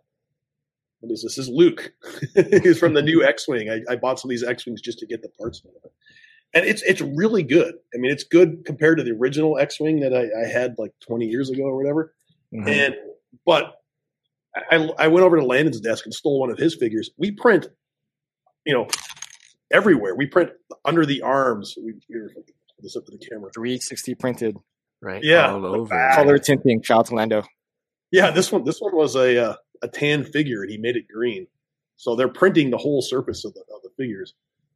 [SPEAKER 4] what is this? This is Luke. He's from the new X-wing. I, I bought some of these X-wings just to get the parts of it, and it's it's really good. I mean, it's good compared to the original X-wing that I, I had like 20 years ago or whatever.
[SPEAKER 1] Mhm.
[SPEAKER 4] And but I, I went over to Landon's desk and stole one of his figures. We print, you know, everywhere. We print under the arms. We here, if I can put this up to the camera.
[SPEAKER 1] 360 printed
[SPEAKER 2] right?
[SPEAKER 4] Yeah,
[SPEAKER 2] all over.
[SPEAKER 4] back.
[SPEAKER 1] color tinting. Shout out to Lando.
[SPEAKER 4] Yeah, this one this one was a uh, a tan figure, and he made it green. So they're printing the whole surface of the of the figures.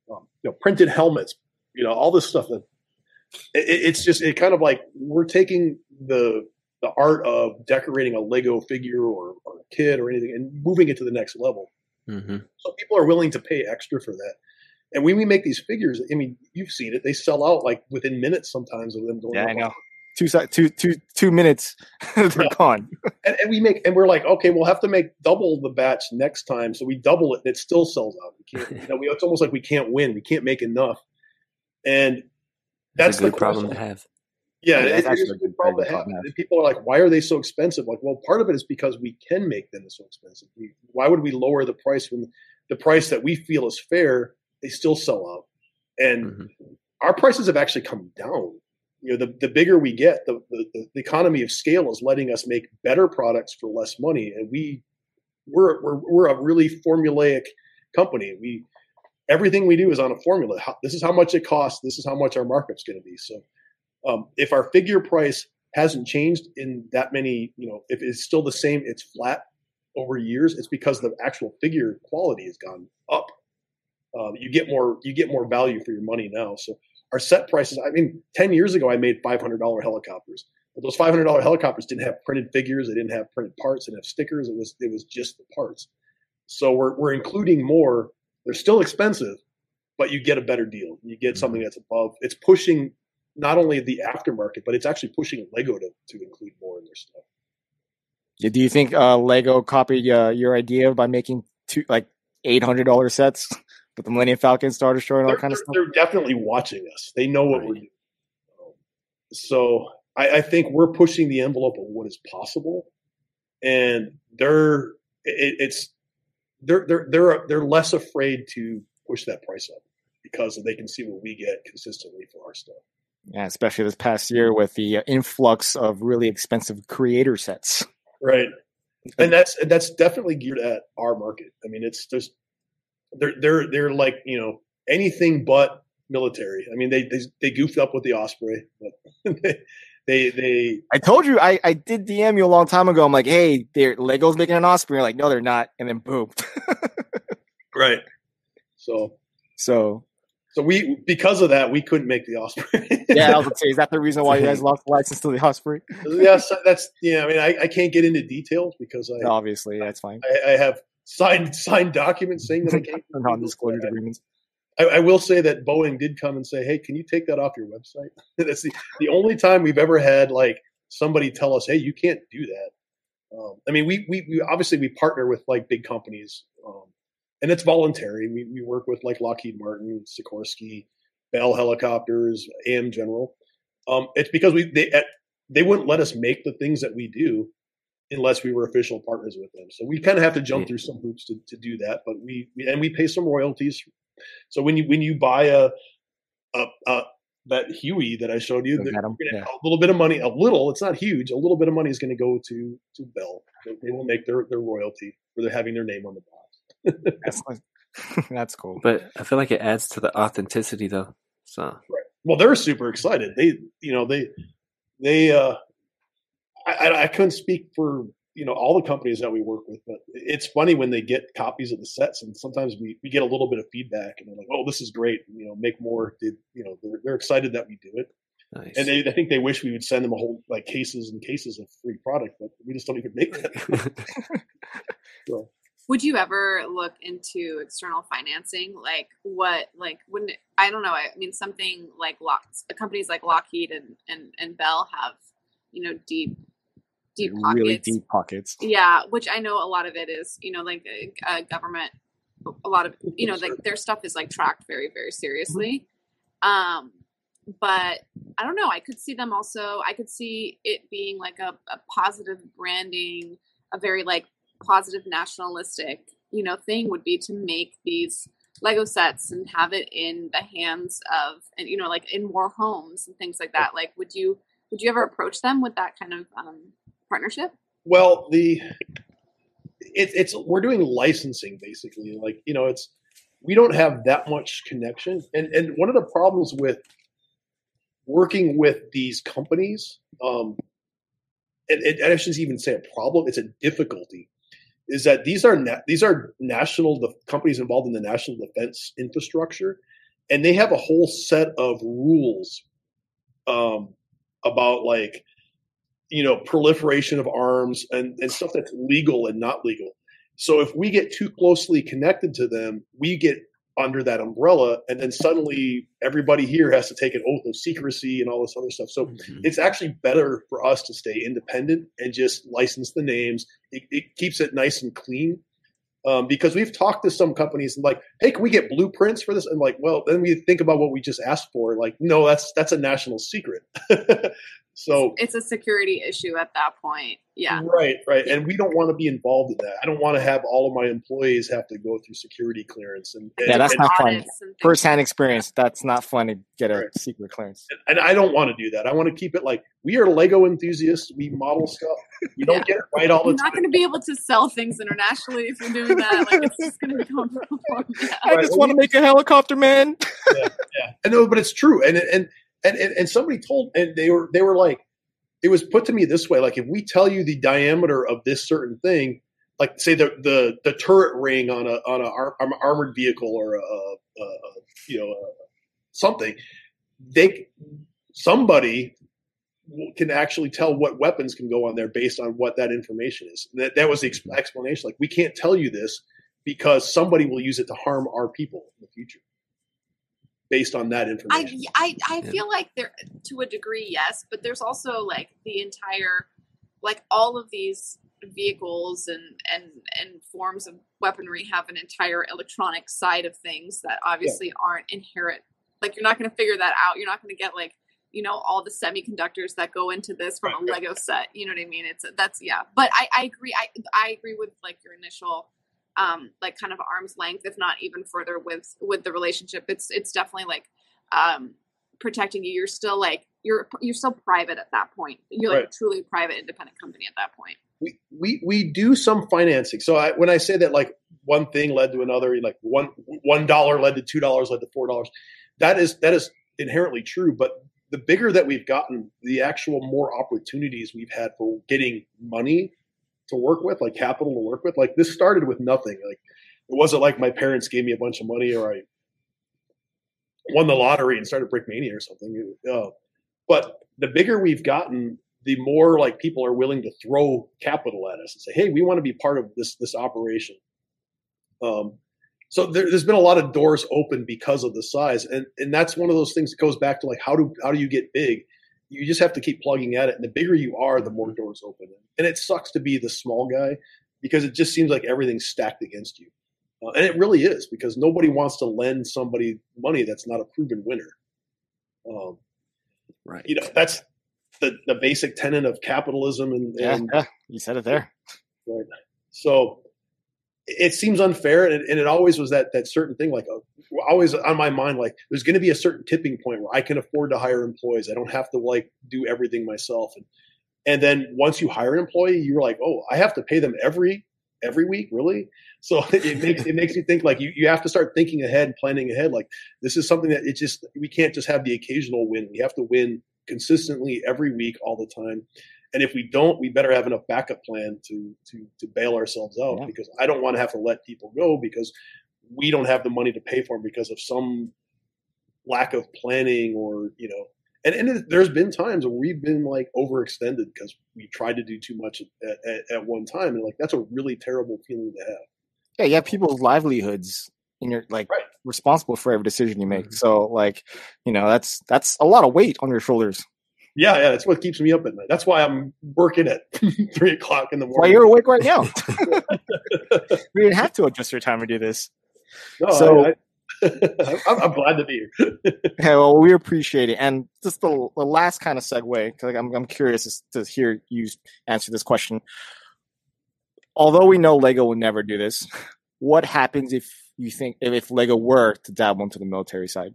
[SPEAKER 4] Um, you know, printed helmets. You know, all this stuff that it, it- it's just it kind of like we're taking the the art of decorating a Lego figure or, or a kid or anything and moving it to the next level.
[SPEAKER 2] hmm
[SPEAKER 4] So people are willing to pay extra for that. And when we make these figures, I mean, you've seen it; they sell out like within minutes sometimes of them going.
[SPEAKER 1] Yeah, I know. Two si- two two two minutes, they're
[SPEAKER 4] Yeah.
[SPEAKER 1] gone.
[SPEAKER 4] And, and we make, and we're like, okay, we'll have to make double the batch next time. So we double it, and it still sells out. We can't. You know, we, it's almost like we can't win. We can't make enough. And that's
[SPEAKER 2] That's a good
[SPEAKER 4] the
[SPEAKER 2] problem to have.
[SPEAKER 4] Yeah,
[SPEAKER 1] Yeah,
[SPEAKER 4] it,
[SPEAKER 1] that's
[SPEAKER 4] it is
[SPEAKER 1] actually
[SPEAKER 4] a good problem to have.
[SPEAKER 1] problem to have.
[SPEAKER 4] And people are like, why are they so expensive? Like, well, part of it is because we can make them so expensive. We, why would we lower the price when the price that we feel is fair, they still sell out? And
[SPEAKER 2] Mhm.
[SPEAKER 4] our prices have actually come down. You know, the, the bigger we get, the, the, the economy of scale is letting us make better products for less money. And we, we're, we're, we're a really formulaic company. We, everything we do is on a formula. How, this is how much it costs. This is how much our markup's going to be. So, um, if our figure price hasn't changed in that many, you know, if it's still the same, it's flat over years. It's because the actual figure quality has gone up. Um, you get more, you get more value for your money now. So our set prices. I mean, ten years ago, I made five hundred dollar helicopters, but those five hundred dollar helicopters didn't have printed figures. They didn't have printed parts. They have stickers. It was it was just the parts. So we're we're including more. They're still expensive, but you get a better deal. You get something that's above. It's pushing not only the aftermarket, but it's actually pushing Lego to, to include more in their stuff.
[SPEAKER 1] Yeah, do you think uh, Lego copied uh, your idea by making two like eight hundred dollar sets with the Millennium Falcon, Star Destroyer, and all that kind of stuff?
[SPEAKER 4] they're definitely watching us. They know what
[SPEAKER 1] Right.
[SPEAKER 4] we're doing. So I, I think we're pushing the envelope of what is possible, and they're it, it's they're they're they're they're less afraid to push that price up because they can see what we get consistently for our stuff.
[SPEAKER 1] Yeah, especially this past year with the uh, influx of really expensive creator sets.
[SPEAKER 4] Right. And that's that's definitely geared at our market. I mean, it's just they're they're they're like you know anything but military. I mean, they they, they goofed up with the Osprey, but they they, they
[SPEAKER 1] I told you, I, I did DM you a long time ago. I'm like, hey, they're Lego's making an Osprey. You're like, no, they're not. And then boom.
[SPEAKER 4] right. So
[SPEAKER 1] so
[SPEAKER 4] so we because of that we couldn't make the Osprey.
[SPEAKER 1] yeah, I was gonna say, is that the reason why you guys lost the license to the Osprey?
[SPEAKER 4] yes, that's yeah. I mean, I, I can't get into details because I,
[SPEAKER 1] Obviously, that's fine.
[SPEAKER 4] I I have signed signed documents saying that I can't.
[SPEAKER 1] Non-disclosure agreements.
[SPEAKER 4] I, I will say that Boeing did come and say, "Hey, can you take that off your website?" That's the, the only time we've ever had like somebody tell us, "Hey, you can't do that." Um, I mean, we, we we obviously we partner with like big companies, um, and it's voluntary. We we work with like Lockheed Martin, Sikorsky, Bell Helicopters, AM General. Um, it's because we they at, they wouldn't let us make the things that we do unless we were official partners with them. So we kind of have to jump through some hoops to, to do that. But we, we and we pay some royalties so when you when you buy a a, a that Huey that I showed you,
[SPEAKER 1] The
[SPEAKER 4] they're gonna-
[SPEAKER 1] yeah.
[SPEAKER 4] a little bit of money, a little, it's not huge, a little bit of money is going to go to to Bell. They, they will make their their royalty for their having their name on the box.
[SPEAKER 1] That's, that's cool.
[SPEAKER 2] But I feel like it adds to the authenticity though. So right.
[SPEAKER 4] Well, they're super excited. They you know they they uh I, I I couldn't speak for you know all the companies that we work with, but it's funny when they get copies of the sets, and sometimes we, we get a little bit of feedback, and they're like, "Oh, this is great! You know, make more." Did you know they're, they're excited that we do it.
[SPEAKER 2] nice.
[SPEAKER 4] And they, I think they wish we would send them a whole like cases and cases of free product, but we just don't even make that. So,
[SPEAKER 3] Would you ever look into external financing? Like what? Like wouldn't it, I don't know. I mean, something like Lock, companies like Lockheed and, and and Bell have, you know, deep deep pockets.
[SPEAKER 1] really deep pockets.
[SPEAKER 3] Yeah, which I know a lot of it is, you know, like uh, uh, government. A lot of you know, like their stuff is like tracked very very seriously. Um, but I don't know. I could see them also. I could see it being like a, a positive branding, a very like positive nationalistic, you know, thing would be to make these Lego sets and have it in the hands of, and you know, like in more homes and things like that. Like, would you would you ever approach them with that kind of um, partnership?
[SPEAKER 4] well, the it, it's we're doing licensing basically. Like you know, it's we don't have that much connection, and and one of the problems with working with these companies, um, and, and I shouldn't even say a problem; it's a difficulty. Is that these are na- these are national the companies involved in the national defense infrastructure, and they have a whole set of rules um, about like you know proliferation of arms and, and stuff that's legal and not legal. So if we get too closely connected to them, we get under that umbrella, and then suddenly everybody here has to take an oath of secrecy and all this other stuff. So
[SPEAKER 2] Mhm.
[SPEAKER 4] it's actually better for us to stay independent and just license the names. It, it keeps it nice and clean. Um, because we've talked to some companies and like, hey, can we get blueprints for this? And like, well, then we think about what we just asked for. Like, no, that's that's a national secret. so
[SPEAKER 3] It's a security issue at that point. Yeah.
[SPEAKER 4] right, right, and we don't want to be involved in that. I don't want to have all of my employees have to go through security clearance and, and
[SPEAKER 1] Yeah, that's
[SPEAKER 4] and,
[SPEAKER 1] not fun.
[SPEAKER 3] Audits and things
[SPEAKER 1] First hand experience. That's not fun to get a
[SPEAKER 4] Right.
[SPEAKER 1] secret clearance.
[SPEAKER 4] and I don't want to do that. I want to keep it like we are Lego enthusiasts. We model stuff. We don't get it right all the
[SPEAKER 3] You're
[SPEAKER 4] time.
[SPEAKER 3] not going to be able to sell things internationally if you're doing that. Like it's just going to become a problem. Yeah.
[SPEAKER 1] I
[SPEAKER 4] Right,
[SPEAKER 1] just
[SPEAKER 4] well,
[SPEAKER 1] want to make a helicopter, man.
[SPEAKER 4] yeah. I know, but it's true. And and and and, and somebody told, and they were they were like, it was put to me this way: like if we tell you the diameter of this certain thing, like say the the the turret ring on a on a ar- ar- armored vehicle or a, a, a you know a, something, they somebody can actually tell what weapons can go on there based on what that information is. That that was the explanation. Like we can't tell you this because somebody will use it to harm our people in the future. Based on that information.
[SPEAKER 3] I, I
[SPEAKER 2] Yeah.
[SPEAKER 3] feel like there to a degree yes but there's also like the entire like all of these vehicles and and and forms of weaponry have an entire electronic side of things that obviously aren't inherent like you're not going to figure that out you're not going to get like you know all the semiconductors that go into this from a
[SPEAKER 4] Right, right.
[SPEAKER 3] lego set you know what i mean it's that's yeah but i i agree i i agree with like your initial um like kind of arm's length if not even further with with the relationship it's it's definitely like um protecting you you're still like you're you're still private at that point you're like
[SPEAKER 4] Right.
[SPEAKER 3] a truly private independent company at that point
[SPEAKER 4] we we we do some financing. So I, when I say that, like one thing led to another, like one one dollar led to two dollars, led to four dollars. That is that is inherently true. But the bigger that we've gotten, the actual more opportunities we've had for getting money to work with, like capital to work with. Like this started with nothing. Like it wasn't like my parents gave me a bunch of money or I won the lottery and started Brickmania or something. Uh, but the bigger we've gotten, the more like people are willing to throw capital at us and say, "Hey, we want to be part of this this operation." Um, so there, there's been a lot of doors open because of the size, and and that's one of those things that goes back to like how do how do you get big? You just have to keep plugging at it, and the bigger you are, the more doors open. And it sucks to be the small guy because it just seems like everything's stacked against you, uh, and it really is because nobody wants to lend somebody money that's not a proven winner. Um,
[SPEAKER 2] Right.
[SPEAKER 4] you know that's the, the basic tenet of capitalism and,
[SPEAKER 1] Yeah,
[SPEAKER 4] and
[SPEAKER 1] yeah, you said it there.
[SPEAKER 4] right. so it seems unfair and, and it always was that that certain thing like uh, always on my mind like there's going to be a certain tipping point where i can afford to hire employees. I don't have to like do everything myself. And and then once you hire an employee you're like oh i have to pay them every every week? Really? So it makes it makes you think like you, you have to start thinking ahead planning ahead. Like this is something that it just we can't just have the occasional win. We have to win consistently every week all the time. And if we don't we better have enough backup plan to to to bail ourselves out
[SPEAKER 1] Yeah.
[SPEAKER 4] because i don't want to have to let people go because we don't have the money to pay for them because of some lack of planning or you know and, and there's been times where we've been like overextended because we tried to do too much at, at, at one time and like that's a really terrible feeling to have
[SPEAKER 1] Yeah, you have people's livelihoods, and you're like
[SPEAKER 4] Right.
[SPEAKER 1] responsible for every decision you make.
[SPEAKER 2] Mhm.
[SPEAKER 1] So, like, you know, that's that's a lot of weight on your shoulders.
[SPEAKER 4] yeah yeah that's what keeps me up at night that's why i'm working at three o'clock in the morning.
[SPEAKER 1] Why you're awake right now? we didn't have to adjust your time to do this.
[SPEAKER 4] No,
[SPEAKER 1] So-
[SPEAKER 4] I, I, I'm, I'm glad to be here
[SPEAKER 1] Okay, well, we appreciate it. And just the, the last kind of segue, because I'm, I'm curious to hear you answer this question. Although we know Lego will never do this, what happens if you think if, Lego were to dabble into the military side?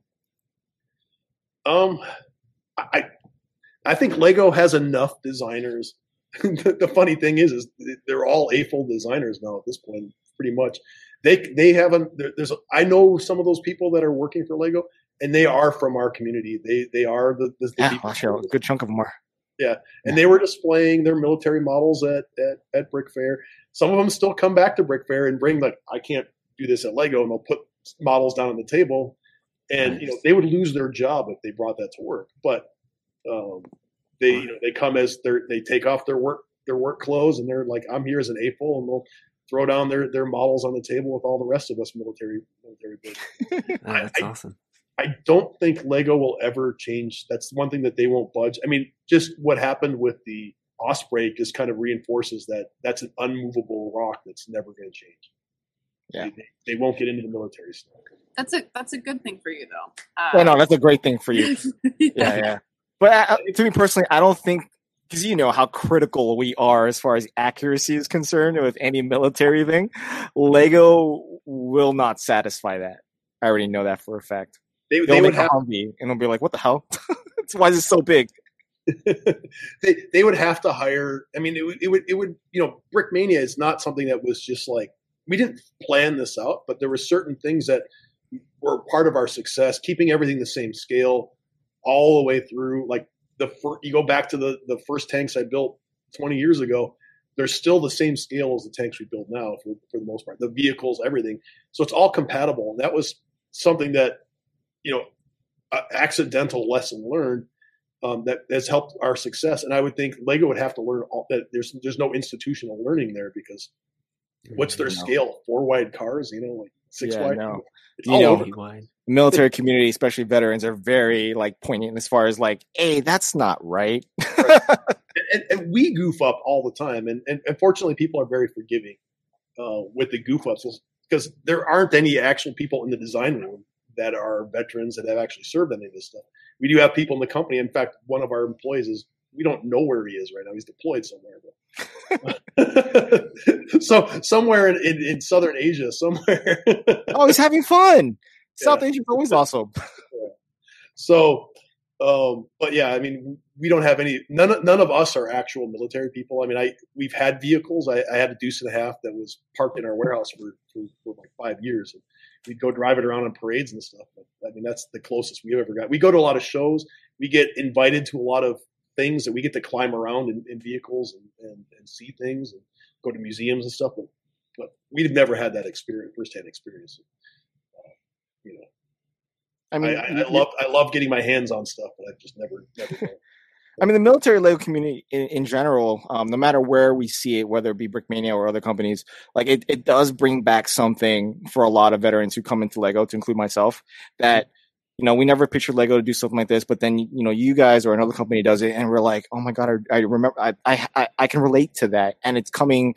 [SPEAKER 4] Um, I I think Lego has enough designers. the, the funny thing is, is they're all AFOL designers now at this point, pretty much. They they have a there's a, I know some of those people that are working for Lego, and they are from our community. They they are the, the, the
[SPEAKER 1] Yeah, actually, a good chunk of them are.
[SPEAKER 4] Yeah, and they were displaying their military models at, at at Brick Fair. Some of them still come back to Brick Fair and bring like I can't do this at Lego, and they'll put models down on the table, and you know they would lose their job if they brought that to work. But um, they you know they come as their they take off their work their work clothes and they're like I'm here as an AFOL and they'll throw down their their models on the table with all the rest of us military military. business.
[SPEAKER 2] Oh, that's
[SPEAKER 4] I-
[SPEAKER 2] awesome.
[SPEAKER 4] I don't think Lego will ever change. That's one thing that they won't budge. I mean, just what happened with the Osprey just kind of reinforces that that's an unmovable rock that's never going to change.
[SPEAKER 1] Yeah.
[SPEAKER 4] They, they won't get into the military stuff.
[SPEAKER 3] that's a that's a good thing for you though uh,
[SPEAKER 1] Well, no, that's a great thing for you.
[SPEAKER 3] yeah.
[SPEAKER 1] yeah, yeah. But uh, to me personally, I don't think because you know how critical we are as far as accuracy is concerned with any military thing. Lego will not satisfy that. I already know that for a fact.
[SPEAKER 4] They,
[SPEAKER 1] They'll
[SPEAKER 4] they would have
[SPEAKER 1] Humvee and they'll be like, "What the hell? Why is it so big?"
[SPEAKER 4] they they would have to hire. I mean, it would, it would it would you know Brickmania is not something that was just like we didn't plan this out, but there were certain things that were part of our success, keeping everything the same scale all the way through. Like the you go back to the the first tanks I built 20 years ago. They're still the same scale as the tanks we build now for, for the most part. The vehicles, everything. So it's all compatible. And that was something that, you know, a accidental lesson learned um, that has helped our success. And I would think Lego would have to learn all that. There's there's no institutional learning there because what's their
[SPEAKER 1] No.
[SPEAKER 4] scale? Four wide cars, you know, like six
[SPEAKER 1] Yeah,
[SPEAKER 4] wide.
[SPEAKER 1] no.
[SPEAKER 4] It's
[SPEAKER 1] You
[SPEAKER 4] all
[SPEAKER 1] know,
[SPEAKER 4] over.
[SPEAKER 2] Wide.
[SPEAKER 1] Military community, especially veterans, are very like poignant as far as like, hey, that's not right.
[SPEAKER 4] and, and, we goof up all the time, and, and unfortunately, people are very forgiving uh, with the goof ups because there aren't any actual people in the design room that are veterans that have actually served any of this stuff. We do have people in the company. In fact, one of our employees is we don't know where he is right now. He's deployed somewhere. so somewhere in, in, in, southern Asia, somewhere.
[SPEAKER 1] oh, he's having fun. South yeah. Asia's always awesome.
[SPEAKER 4] So, um, but yeah, I mean, we don't have any. None, none of us are actual military people. I mean, I we've had vehicles. I, I had a Deuce and a half that was parked in our warehouse for, for, for like five years. And we'd go drive it around on parades and stuff. But, I mean, that's the closest we have ever got. We go to a lot of shows. We get invited to a lot of things that we get to climb around in, in vehicles and, and, and, see things and go to museums and stuff. But, but we've never had that experience, firsthand experience. You know, I mean, I, I, I love I love getting my hands on stuff, but I've just never never.
[SPEAKER 1] I mean, the military Lego community in, in general, um, no matter where we see it, whether it be Brickmania or other companies, like it, it does bring back something for a lot of veterans who come into Lego, to include myself, that, you know, we never pictured Lego to do something like this, but then, you know, you guys or another company does it and we're like, oh my God, I, I remember, I, I, I can relate to that. And it's coming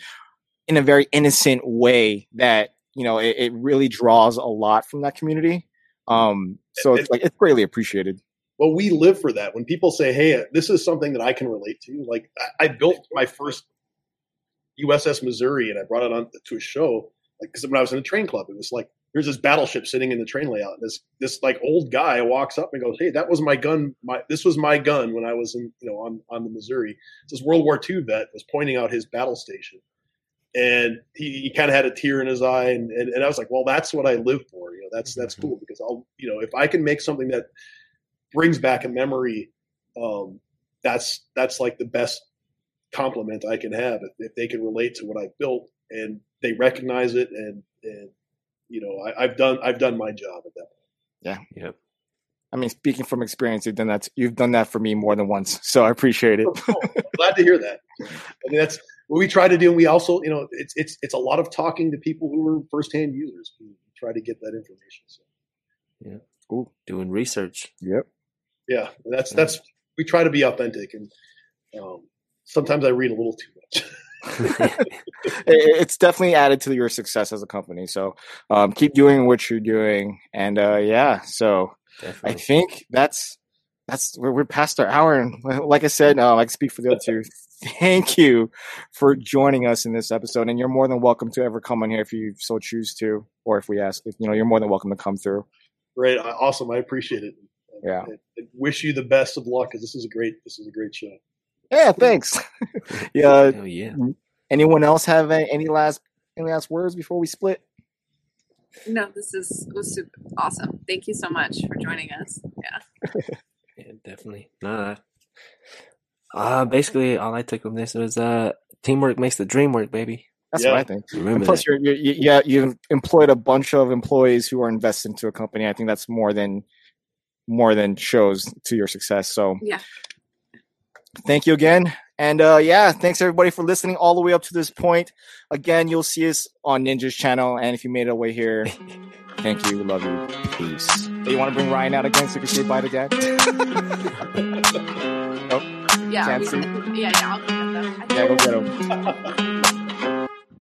[SPEAKER 1] in a very innocent way that, you know, it, it really draws a lot from that community. Um, so it's like, it's greatly appreciated
[SPEAKER 4] well, we live for that. When people say, "Hey, this is something that I can relate to," like I, I built my first USS Missouri and I brought it on to a show. Like, because when I was in a train club, it was like here's this battleship sitting in the train layout. And this this like old guy walks up and goes, "Hey, that was my gun. My this was my gun when I was in you know on on the Missouri." This World War II vet was pointing out his battle station, and he, he kind of had a tear in his eye, and, and and I was like, "Well, that's what I live for. You know, that's that's mm-hmm. cool because I'll you know if I can make something that brings back a memory, um, that's that's like the best compliment I can have if, if, they can relate to what I built and they recognize it and and you know I, have done I've done my job at that point.
[SPEAKER 1] Yeah. Yep. I mean, speaking from experience, you've done that. You've done that for me more than once, so I appreciate it.
[SPEAKER 4] oh, glad to hear that. I mean, that's what we try to do. And we also, you know, it's it's it's a lot of talking to people who are firsthand users. We try to get that information. So.
[SPEAKER 2] Yeah. Cool. Doing research.
[SPEAKER 1] Yep
[SPEAKER 4] yeah, that's that's we try to be authentic, and um, sometimes I read a little too much.
[SPEAKER 1] it's definitely added to your success as a company. So um, keep doing what you're doing, and uh, yeah. So definitely. I think that's that's we're, we're, past our hour, and like I said, uh, I can speak for the other two. Thank you for joining us in this episode, and you're more than welcome to ever come on here if you so choose to, or if we ask. If, you know, you're more than welcome to come through.
[SPEAKER 4] Great, awesome. I appreciate it
[SPEAKER 1] yeah.
[SPEAKER 4] I, I wish you the best of luck because this is a great this is a great show.
[SPEAKER 1] Yeah, thanks. yeah. Oh, yeah. Anyone else have any last any last words before we split?
[SPEAKER 3] No, this is was super awesome. Thank you so much for joining us. Yeah.
[SPEAKER 2] yeah, definitely. Nah. Uh basically all I took from this was uh teamwork makes the dream work, baby.
[SPEAKER 1] That's yeah. what I think. Remember plus, you're, you're, you, yeah, you've employed a bunch of employees who are invested into a company. I think that's more than more than shows to your success. So
[SPEAKER 3] yeah.
[SPEAKER 1] Thank you again. And uh, yeah, thanks everybody for listening all the way up to this point. Again, you'll see us on Ninja's channel. And if you made it way here, thank you. Love you. Peace. Hey, you want to bring Ryan out again so you can say bye to dad?
[SPEAKER 3] nope. Yeah. Yeah, yeah, I'll go get them.
[SPEAKER 1] Yeah, go get him.